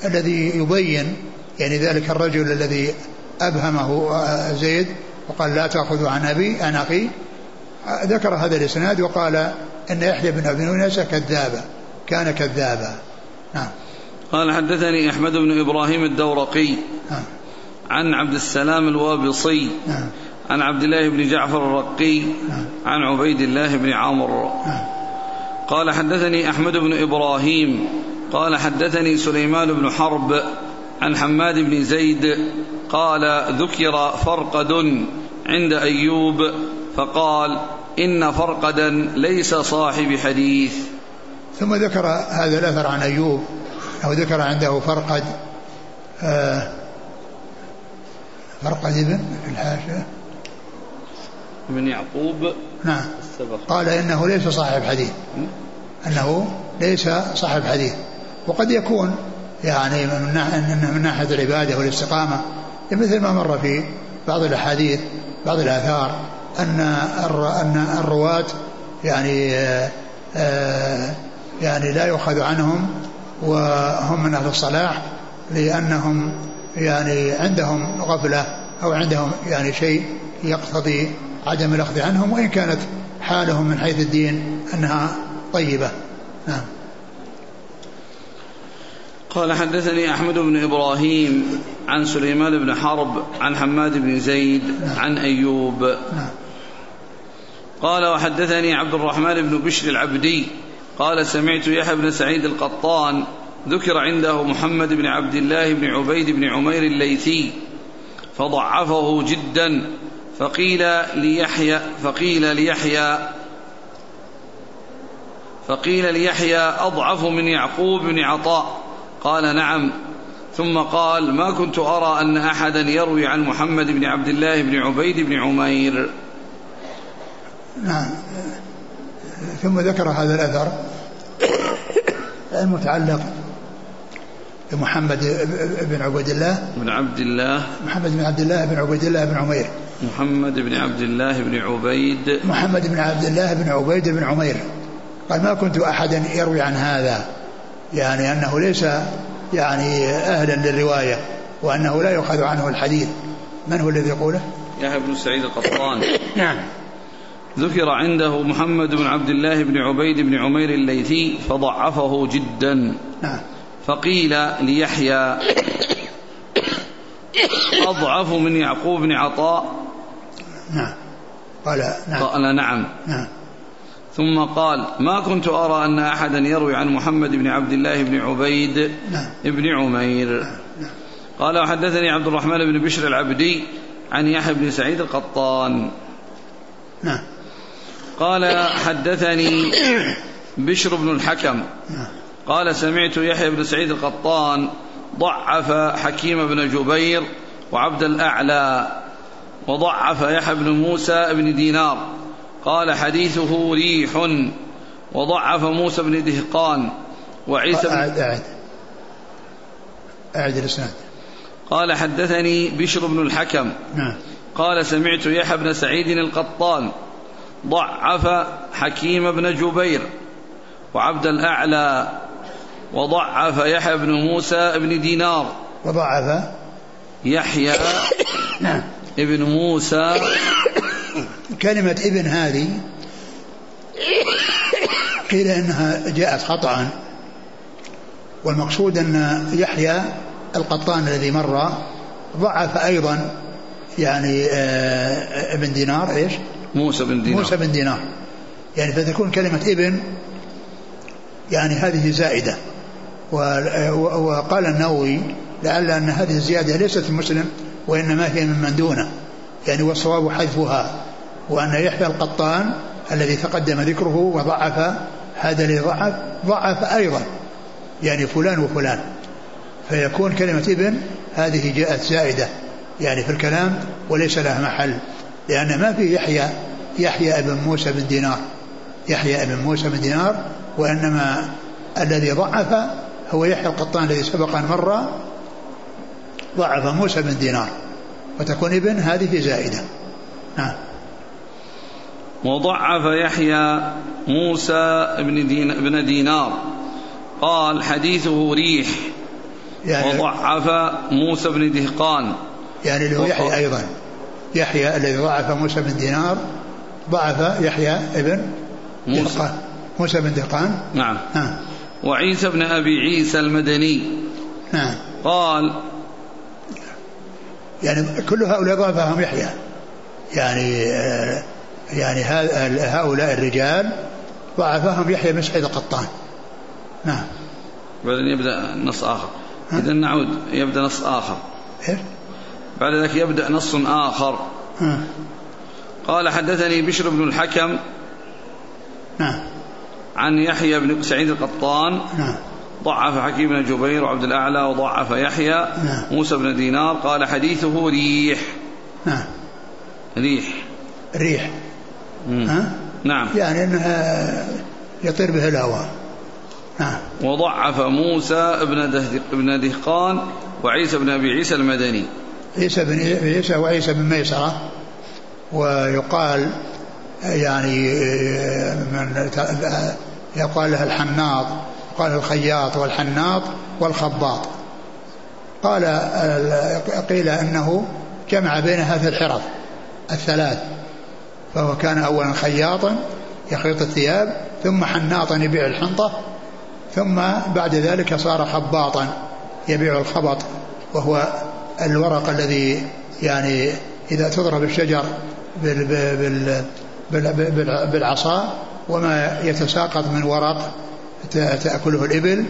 الذي يبين يعني ذلك الرجل الذي أبهمه زيد وقال لا تأخذوا عن أبي عن أخي. ذكر هذا الإسناد وقال إن يحيى بن أبي أنيسة كذابا كان كذابا. نعم. قال حدثني أحمد بن إبراهيم الدورقي نعم. عن عبد السلام الوابصي نعم. عن عبد الله بن جعفر الرقي نعم. عن عبيد الله بن عمرو. نعم. قال حدثني أحمد بن إبراهيم قال حدثني سليمان بن حرب عن حماد بن زيد قال ذكر فرقد عند أيوب فقال إن فرقدا ليس صاحب حديث. ثم ذكر هذا الأثر عن أيوب أو ذكر عنده فرقد آه فرقد ابن الحاشية ابن يعقوب نعم. السبق. قال إنه ليس صاحب حديث. أنه ليس صاحب حديث. وقد يكون يعني من ناحية العبادة والاستقامة مثل ما مر في بعض الأحاديث بعض الآثار أن أن الرواة يعني آه، آه، يعني لا يؤخذ عنهم وهم من أهل الصلاح لأنهم يعني عندهم غفلة أو عندهم يعني شيء يقتضي عدم الأخذ عنهم وإن كانت حالهم من حيث الدين أنها طيبة. نعم. قال حدثني أحمد بن إبراهيم عن سليمان بن حرب عن حماد بن زيد. عن أيوب. قال وحدثني عبد الرحمن بن بشر العبدي قال سمعت يحيى بن سعيد القطان ذكر عنده محمد بن عبد الله بن عبيد بن عمير الليثي فضعفه جدا فقيل ليحيى فقيل ليحيى فقيل ليحيى أضعف من يعقوب بن عطاء قال نعم. ثم قال ما كنت أرى أن أحدا يروي عن محمد بن عبد الله بن عبيد بن عمير. نعم. ثم ذكر هذا الأثر المتعلق بمحمد بن عبيد الله. بن عبد الله. محمد بن عبد الله بن عبيد الله بن عمير. محمد بن عبد الله بن عبيد. محمد بن عبد الله بن عبيد بن عمير. قال ما كنت أحدا يروي عن هذا. يعني أنه ليس يعني أهلا للرواية وأنه لا يؤخذ عنه الحديث. من هو الذي يقوله؟ يحيى بن سعيد القطان. <coughs> نعم. ذكر عنده محمد بن عبد الله بن عبيد بن عمير الليثي فضعفه جدا. نعم. فقيل ليحيى أضعف من يعقوب بن عطاء. نعم. قال نعم. قال نعم. نعم. ثم قال ما كنت أرى أن أحدا يروي عن محمد بن عبد الله بن عبيد نعم. بن عمير نعم. نعم. قال وحدثني عبد الرحمن بن بشر العبدي عن يحيى بن سعيد القطان نعم قال حدثني بشر بن الحكم نعم. قال سمعت يحيى بن سعيد القطان ضعف حكيم بن جبير وعبد الأعلى وضعف يحيى بن موسى بن دينار قال حديثه ريح وضعف موسى بن دهقان وعيسى بن أعد أعد أعد الإسناد. قال حدثني بشر بن الحكم. نعم. قال سمعت يحيى بن سعيد القطان ضعف حكيم بن جبير وعبد الأعلى وضعف يحيى بن موسى بن دينار. وضعف يحيى نعم. ابن موسى كلمة ابن هذه قيل إنها جاءت خطأ. والمقصود أن يحيى القطان الذي مر ضعف أيضا يعني آه، ابن دينار إيش؟ موسى بن دينار. موسى بن دينار. يعني فتكون كلمة ابن يعني هذه زائدة. وقال النووي لعل أن هذه الزيادة ليست في مسلم وإنما هي ممن دونه. يعني والصواب حذفها. وأن يحيى القطان الذي تقدم ذكره وضعف هذا اللي ضعف ضعف أيضا يعني فلان وفلان. فيكون كلمة ابن هذه جاءت زائدة يعني في الكلام وليس لها محل لأن ما في يحيى يحيى ابن موسى بن دينار. يحيى ابن موسى بن دينار وإنما الذي ضعف هو يحيى القطان الذي سبق أن مر ضعف موسى بن دينار. وتكون ابن هذه زائدة. نعم. وضعف يحيى موسى بن, دين بن دينار. قال حديثه ريح. يعني وضعف موسى بن دهقان. يعني اللي هو يحيى أيضا. يحيى الذي ضعف موسى بن دينار ضعف يحيى ابن موسى. دهقان. موسى بن دهقان؟ نعم. ها. وعيسى بن أبي عيسى المدني. نعم قال يعني كل هؤلاء ضعفهم يحيى. يعني يعني هؤلاء الرجال ضعفهم يحيى بن سعيد القطان. نعم. بعدين يبدأ نص آخر. إذا نعود يبدأ نص آخر. إيه؟ بعد ذلك يبدأ نص آخر. ها. قال حدثني بشر بن الحكم نعم. عن يحيى بن سعيد القطان. نعم. ضعف حكيم بن جبير وعبد الأعلى وضعف يحيى. نعم. موسى بن دينار. قال حديثه ريح. نعم. ريح. ريح. ها؟ نعم. يعني إنها يطير به الهواء نعم. وضعف موسى بن دهقان وعيسى بن أبي عيسى المدني. عيسى بن عيسى وعيسى بن ميسرة. ويقال يعني من يقال له الحناط قال الخياط والحناط والخباط. قال قيل إنه جمع بين هذه الحرف الثلاث. فهو كان اولا خياطا يخيط الثياب ثم حناطا يبيع الحنطة ثم بعد ذلك صار خباطا يبيع الخبط وهو الورق الذي يعني إذا تضرب الشجر بال بال بالعصا وما يتساقط من ورق تأكله الإبل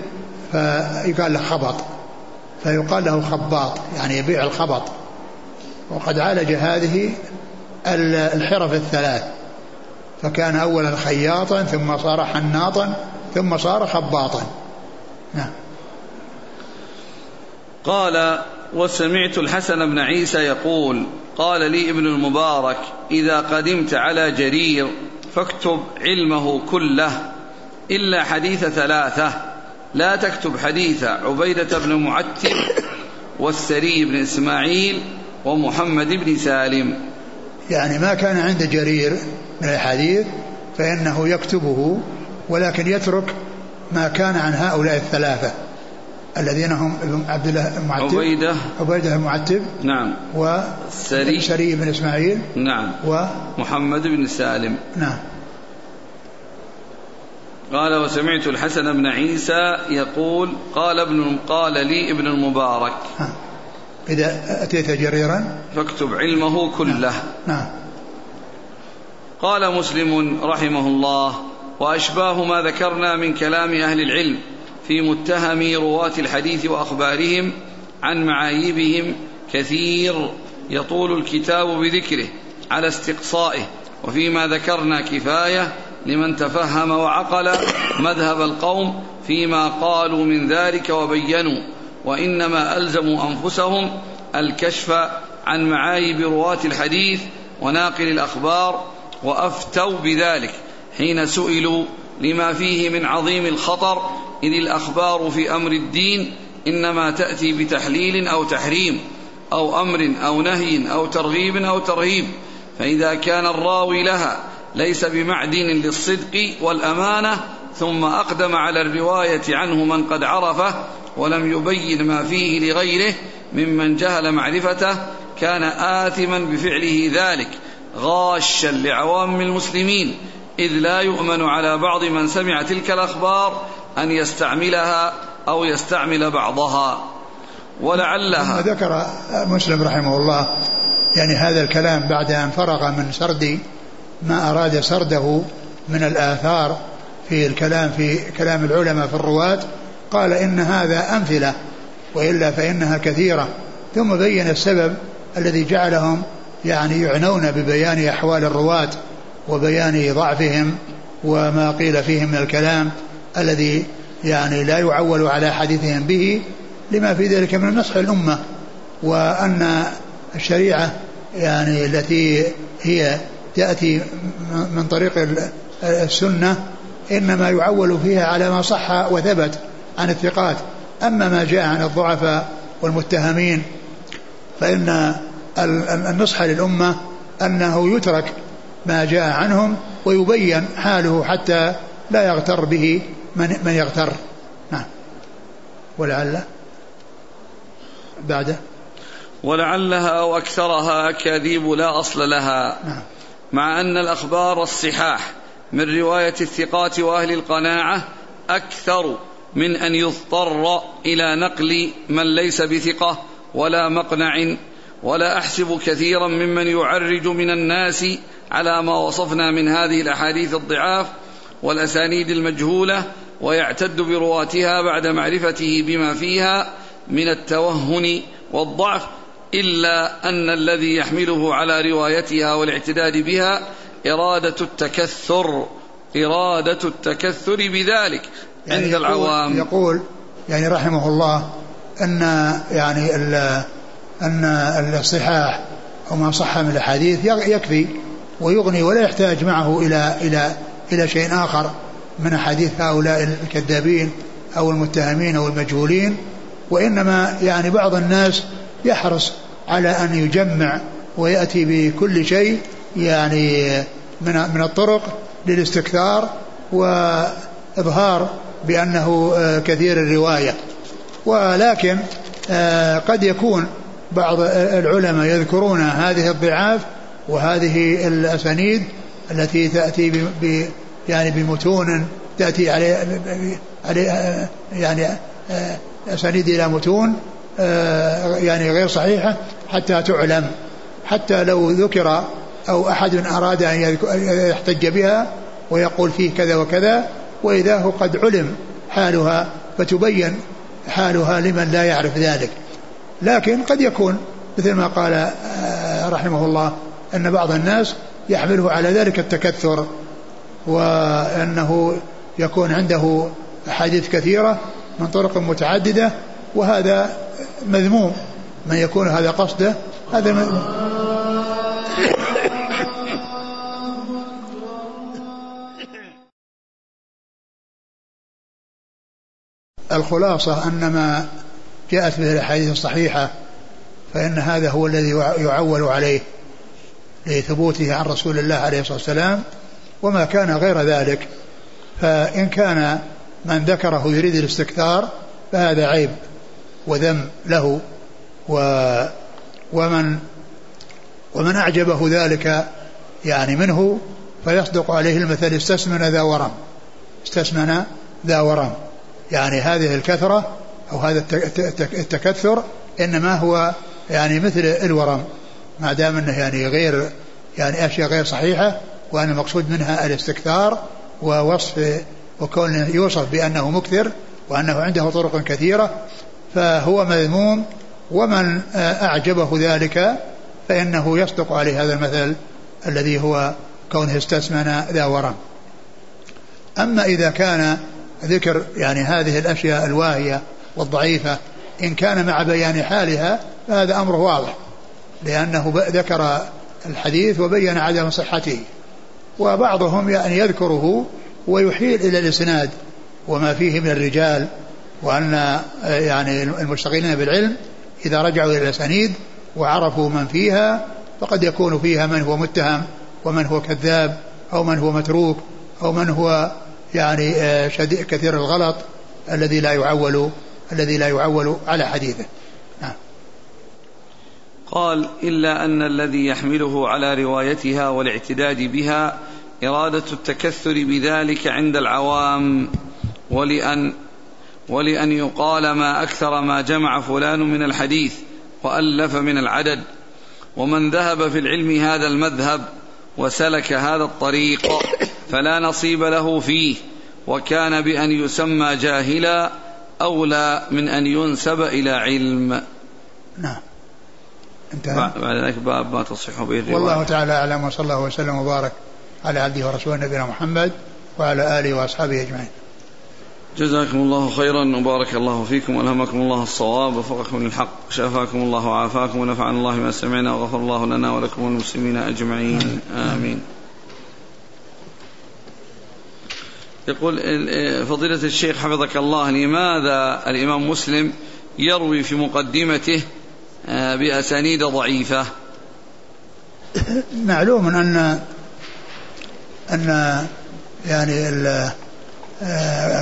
فيقال له خبط فيقال له خباط يعني يبيع الخبط. وقد عالج هذه الحرف الثلاث. فكان أولا خياطا ثم صار حناطا ثم صار خباطا. نعم. قال وسمعت الحسن بن عيسى يقول قال لي ابن المبارك إذا قدمت على جرير فاكتب علمه كله إلا حديث ثلاثة. لا تكتب حديث عبيدة بن معتب والسري بن إسماعيل ومحمد بن سالم. يعني ما كان عند جرير من الحديث فإنه يكتبه ولكن يترك ما كان عن هؤلاء الثلاثة الذين هم عبد الله المعتب عبيدة. عبيدة المعتب نعم. و سري. سري بن إسماعيل نعم. ومحمد بن سالم. نعم. قال وسمعت الحسن بن عيسى يقول قال ابن قال لي ابن المبارك. ها. إذا أتيت جريرا؟ فاكتب علمه كله. نعم, نعم. قال مسلم رحمه الله وأشباه ما ذكرنا من كلام أهل العلم في متهم رواة الحديث وأخبارهم عن معايبهم كثير يطول الكتاب بذكره على استقصائه وفيما ذكرنا كفاية لمن تفهم وعقل مذهب القوم فيما قالوا من ذلك وبينوا. وإنما ألزموا أنفسهم الكشف عن معايب رواة الحديث وناقل الأخبار وأفتوا بذلك حين سئلوا لما فيه من عظيم الخطر إذ الأخبار في أمر الدين إنما تأتي بتحليل أو تحريم أو أمر أو نهي أو ترغيب أو ترهيب فإذا كان الراوي لها ليس بمعدن للصدق والأمانة ثم أقدم على الرواية عنه من قد عرفه ولم يبين ما فيه لغيره ممن جهل معرفته كان آثما بفعله ذلك غاشا لعوام المسلمين إذ لا يؤمن على بعض من سمع تلك الأخبار أن يستعملها أو يستعمل بعضها. ولعلها ذكر مسلم رحمه الله يعني هذا الكلام بعد أن فرغ من سرد ما أراد سرده من الآثار في الكلام في كلام العلماء في الرواة قال إن هذا أمثلة وإلا فإنها كثيرة. ثم بين السبب الذي جعلهم يعني يعنون ببيان أحوال الرواة وبيان ضعفهم وما قيل فيهم من الكلام الذي يعني لا يعول على حديثهم به لما في ذلك من نصح الأمة وأن الشريعة يعني التي هي تأتي من طريق السنة إنما يعول فيها على ما صح وثبت. عن الثقات. أما ما جاء عن الضعفاء والمتهمين فإن النصح للأمة أنه يترك ما جاء عنهم ويبين حاله حتى لا يغتر به من, من يغتر. نعم. ولعل بعده. ولعلها أو أكثرها أكاذيب لا أصل لها. نعم. مع أن الأخبار الصحاح من رواية الثقات وأهل القناعة أكثر من أن يضطر إلى نقل من ليس بثقة ولا مقنع ولا أحسب كثيرا ممن يعرج من الناس على ما وصفنا من هذه الأحاديث الضعاف والأسانيد المجهولة ويعتد برواتها بعد معرفته بما فيها من التوهن والضعف إلا أن الذي يحمله على روايتها والاعتداد بها إرادة التكثر إرادة التكثر بذلك. يعني عند يقول العوام. يقول يعني رحمه الله أن يعني أن الصحاح أو ما صح من الأحاديث يكفي ويغني ولا يحتاج معه إلى إلى إلى شيء آخر من أحاديث هؤلاء الكذابين أو المتهمين أو المجهولين وإنما يعني بعض الناس يحرص على أن يجمع ويأتي بكل شيء يعني من من الطرق للاستكثار وإظهار بأنه آه، كثير الرواية. ولكن آه، قد يكون بعض العلماء يذكرون هذه الضعاف وهذه الأسانيد التي تأتي ب يعني بمتون تأتي عليه آه، يعني أسانيد إلى متون يعني غير صحيحة حتى تعلم. حتى لو ذكر أو أحد أراد أن يحتج بها ويقول فيه كذا وكذا وإذا هو قد علم حالها فتبين حالها لمن لا يعرف ذلك. لكن قد يكون مثل ما قال آه، رحمه الله أن بعض الناس يحمله على ذلك التكثر وأنه يكون عنده أحاديث كثيرة من طرق متعددة وهذا مذموم. من يكون هذا قصده هذا الخلاصة أن ما جاءت به الأحاديث الصحيحة فإن هذا هو الذي يعول عليه لثبوته عن رسول الله عليه الصلاة والسلام وما كان غير ذلك. فإن كان من ذكره يريد الاستكثار فهذا عيب وذم له و ومن ومن أعجبه ذلك يعني منه فيصدق عليه المثل استسمن ذا ورم استسمن ذا ورم. يعني هذه الكثرة أو هذا التكثر إنما هو يعني مثل الورم ما دام أنه يعني غير يعني أشياء غير صحيحة وأن المقصود منها الاستكثار ووصف وكون يوصف بأنه مكثر وأنه عنده طرق كثيرة فهو مذموم ومن أعجبه ذلك فإنه يصدق عليه هذا المثل الذي هو كونه استثمن ذا ورم. أما إذا كان ذكر يعني هذه الأشياء الواهية والضعيفة إن كان مع بيان حالها فهذا أمر واضح لأنه ذكر الحديث وبين عدم صحته وبعضهم يعني يذكره ويحيل إلى الإسناد وما فيه من الرجال وأن يعني المشتغلين بالعلم إذا رجعوا إلى الأسانيد وعرفوا من فيها فقد يكون فيها من هو متهم ومن هو كذاب أو من هو متروك أو من هو يعني آه، شديد كثير الغلط الذي لا يعول الذي لا يعول على حديثه نعم. قال إلا أن الذي يحمله على روايتها والاعتداد بها إرادة التكثر بذلك عند العوام ولأن ولأن يقال ما أكثر ما جمع فلان من الحديث وألف من العدد ومن ذهب في العلم هذا المذهب وسلك هذا الطريق فلا نصيب له فيه وكان بأن يسمى جاهلا أولى من أن ينسب إلى علم. نعم. انتهى. بعد ذلك باب ما تصح به الرواية. والله تعالى أعلم وصلى الله وسلم وبارك على عبده ورسوله نبينا محمد وعلى آله وأصحابه أجمعين. جزاكم الله خيرا وبارك الله فيكم وألهمكم الله الصواب ووفقكم للحق شافاكم الله وعافاكم ونفعنا الله ما سمعنا وغفر الله لنا ولكم والمسلمين أجمعين آمين. يقول فضيلة الشيخ حفظك الله لماذا الإمام مسلم يروي في مقدمته آه، بأسانيد ضعيفة <coughs> معلوم أن أن يعني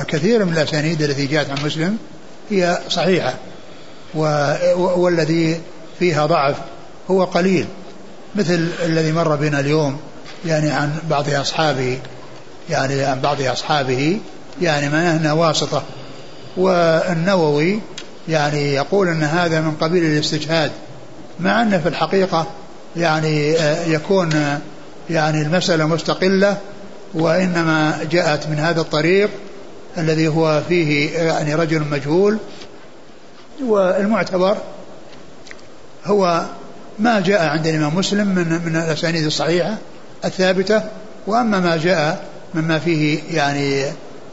كثير من الأسانيد التي جاءت عن مسلم هي صحيحة والذي فيها ضعف هو قليل مثل الذي مر بنا اليوم يعني عن بعض أصحابه يعني عن بعض أصحابه يعني ما هنا واسطة والنووي يعني يقول أن هذا من قبيل الاستجهاد مع أن في الحقيقة يعني آه، يكون يعني المسألة مستقلة وإنما جاءت من هذا الطريق الذي هو فيه يعني رجل مجهول والمعتبر هو ما جاء عند الإمام مسلم من من الأسانيد الصحيحة الثابتة وأما ما جاء مما فيه يعني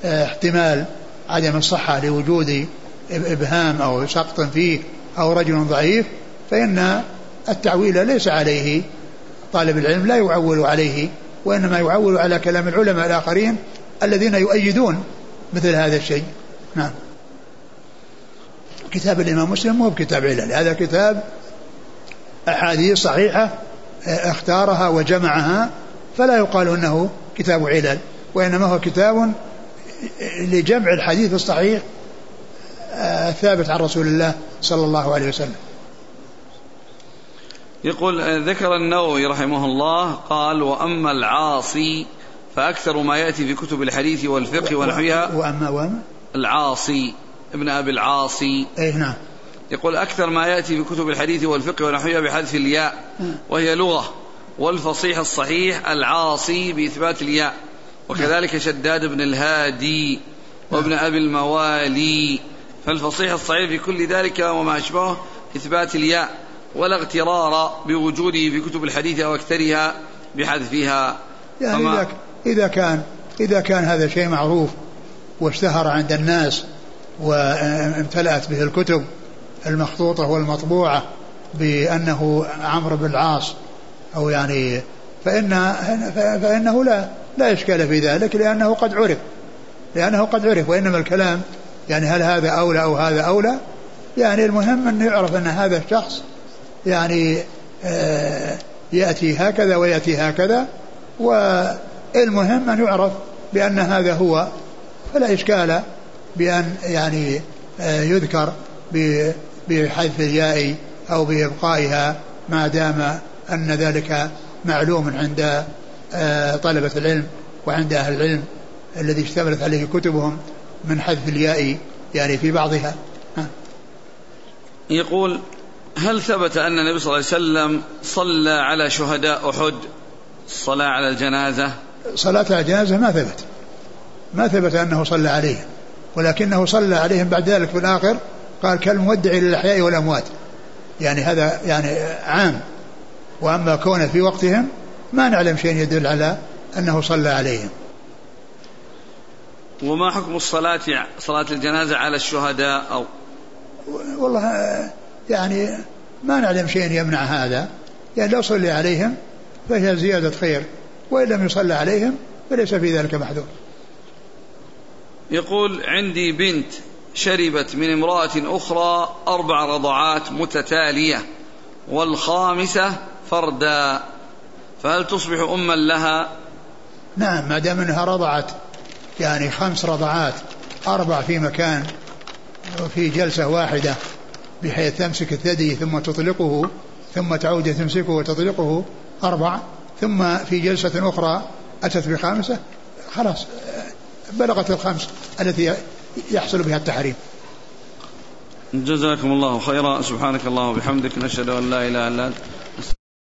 آه، احتمال عدم الصحة لوجود إبهام أو سقط فيه أو رجل ضعيف فإن التعويل ليس عليه طالب العلم لا يعول عليه وإنما يعول على كلام العلماء الآخرين الذين يؤيدون مثل هذا الشيء. نعم. كتاب الإمام مسلم مو بكتاب علل هذا كتاب أحاديث صحيحة اختارها وجمعها فلا يقال إنه كتاب علل وإنما هو كتاب لجمع الحديث الصحيح الثابت عن رسول الله صلى الله عليه وسلم. يقول ذكر النووي رحمه الله قال وأما العاصي فأكثر ما يأتي في كتب الحديث والفقه ونحوها وأما وأما؟ العاصي ابن أبي العاصي. اي نعم. يقول أكثر ما يأتي في كتب الحديث والفقه ونحوها بحذف الياء وهي لغة والفصيح الصحيح العاصي بإثبات الياء. وكذلك شداد بن الهادي وابن أبي الموالي. فالفصيح الصحيح في كل ذلك وما أشبهه إثبات الياء. ولا اغترار بوجوده في كتب الحديث أو أكثرها بحذفها يعني إذا, إذا كان إذا كان هذا شيء معروف واشتهر عند الناس وامتلأت به الكتب المخطوطة والمطبوعة بأنه عمرو بن العاص أو يعني فإن فإنه لا لا إشكال في ذلك لأنه قد عرف. لأنه قد عرف وإنما الكلام يعني هل هذا أولى أو هذا أولى؟ يعني المهم أن يعرف أن هذا الشخص يعني آه، يأتي هكذا ويأتي هكذا والمهم أن يعرف بأن هذا هو فلا إشكال بأن يعني آه، يذكر بحذف الياء أو بإبقائها ما دام أن ذلك معلوم عند آه، طلبة العلم وعند أهل العلم الذي اشتملت عليه كتبهم من حذف الياء يعني في بعضها ها. يقول هل ثبت أن النبي صلى الله عليه وسلم صلى على شهداء أحد؟ الصلاة على الجنازة؟ صلاة على الجنازة ما ثبت. ما ثبت أنه صلى عليهم ولكنه صلى عليهم بعد ذلك في الآخر قال كالمودع للأحياء والأموات. يعني هذا يعني عام. وأما كونه في وقتهم ما نعلم شيء يدل على أنه صلى عليهم. وما حكم الصلاة صلاة الجنازة على الشهداء أو؟ والله يعني ما نعلم شيء يمنع هذا. يعني لو صلي عليهم فهي زيادة خير وإن لم يصلى عليهم فليس في ذلك محذور. يقول عندي بنت شربت من امرأة أخرى أربع رضعات متتالية والخامسة فردا. فهل تصبح أما لها؟ نعم ما دام أنها رضعت يعني خمس رضعات أربع في مكان في جلسة واحدة بحيث تمسك الثدي ثم تطلقه ثم تعود تمسكه وتطلقه أربع ثم في جلسة أخرى أتت بخامسة خلاص بلغت الخمس التي يحصل بها التحريم. جزاكم الله خيرا. سبحانك اللهم وبحمدك نشهد أن لا إله إلا أنت.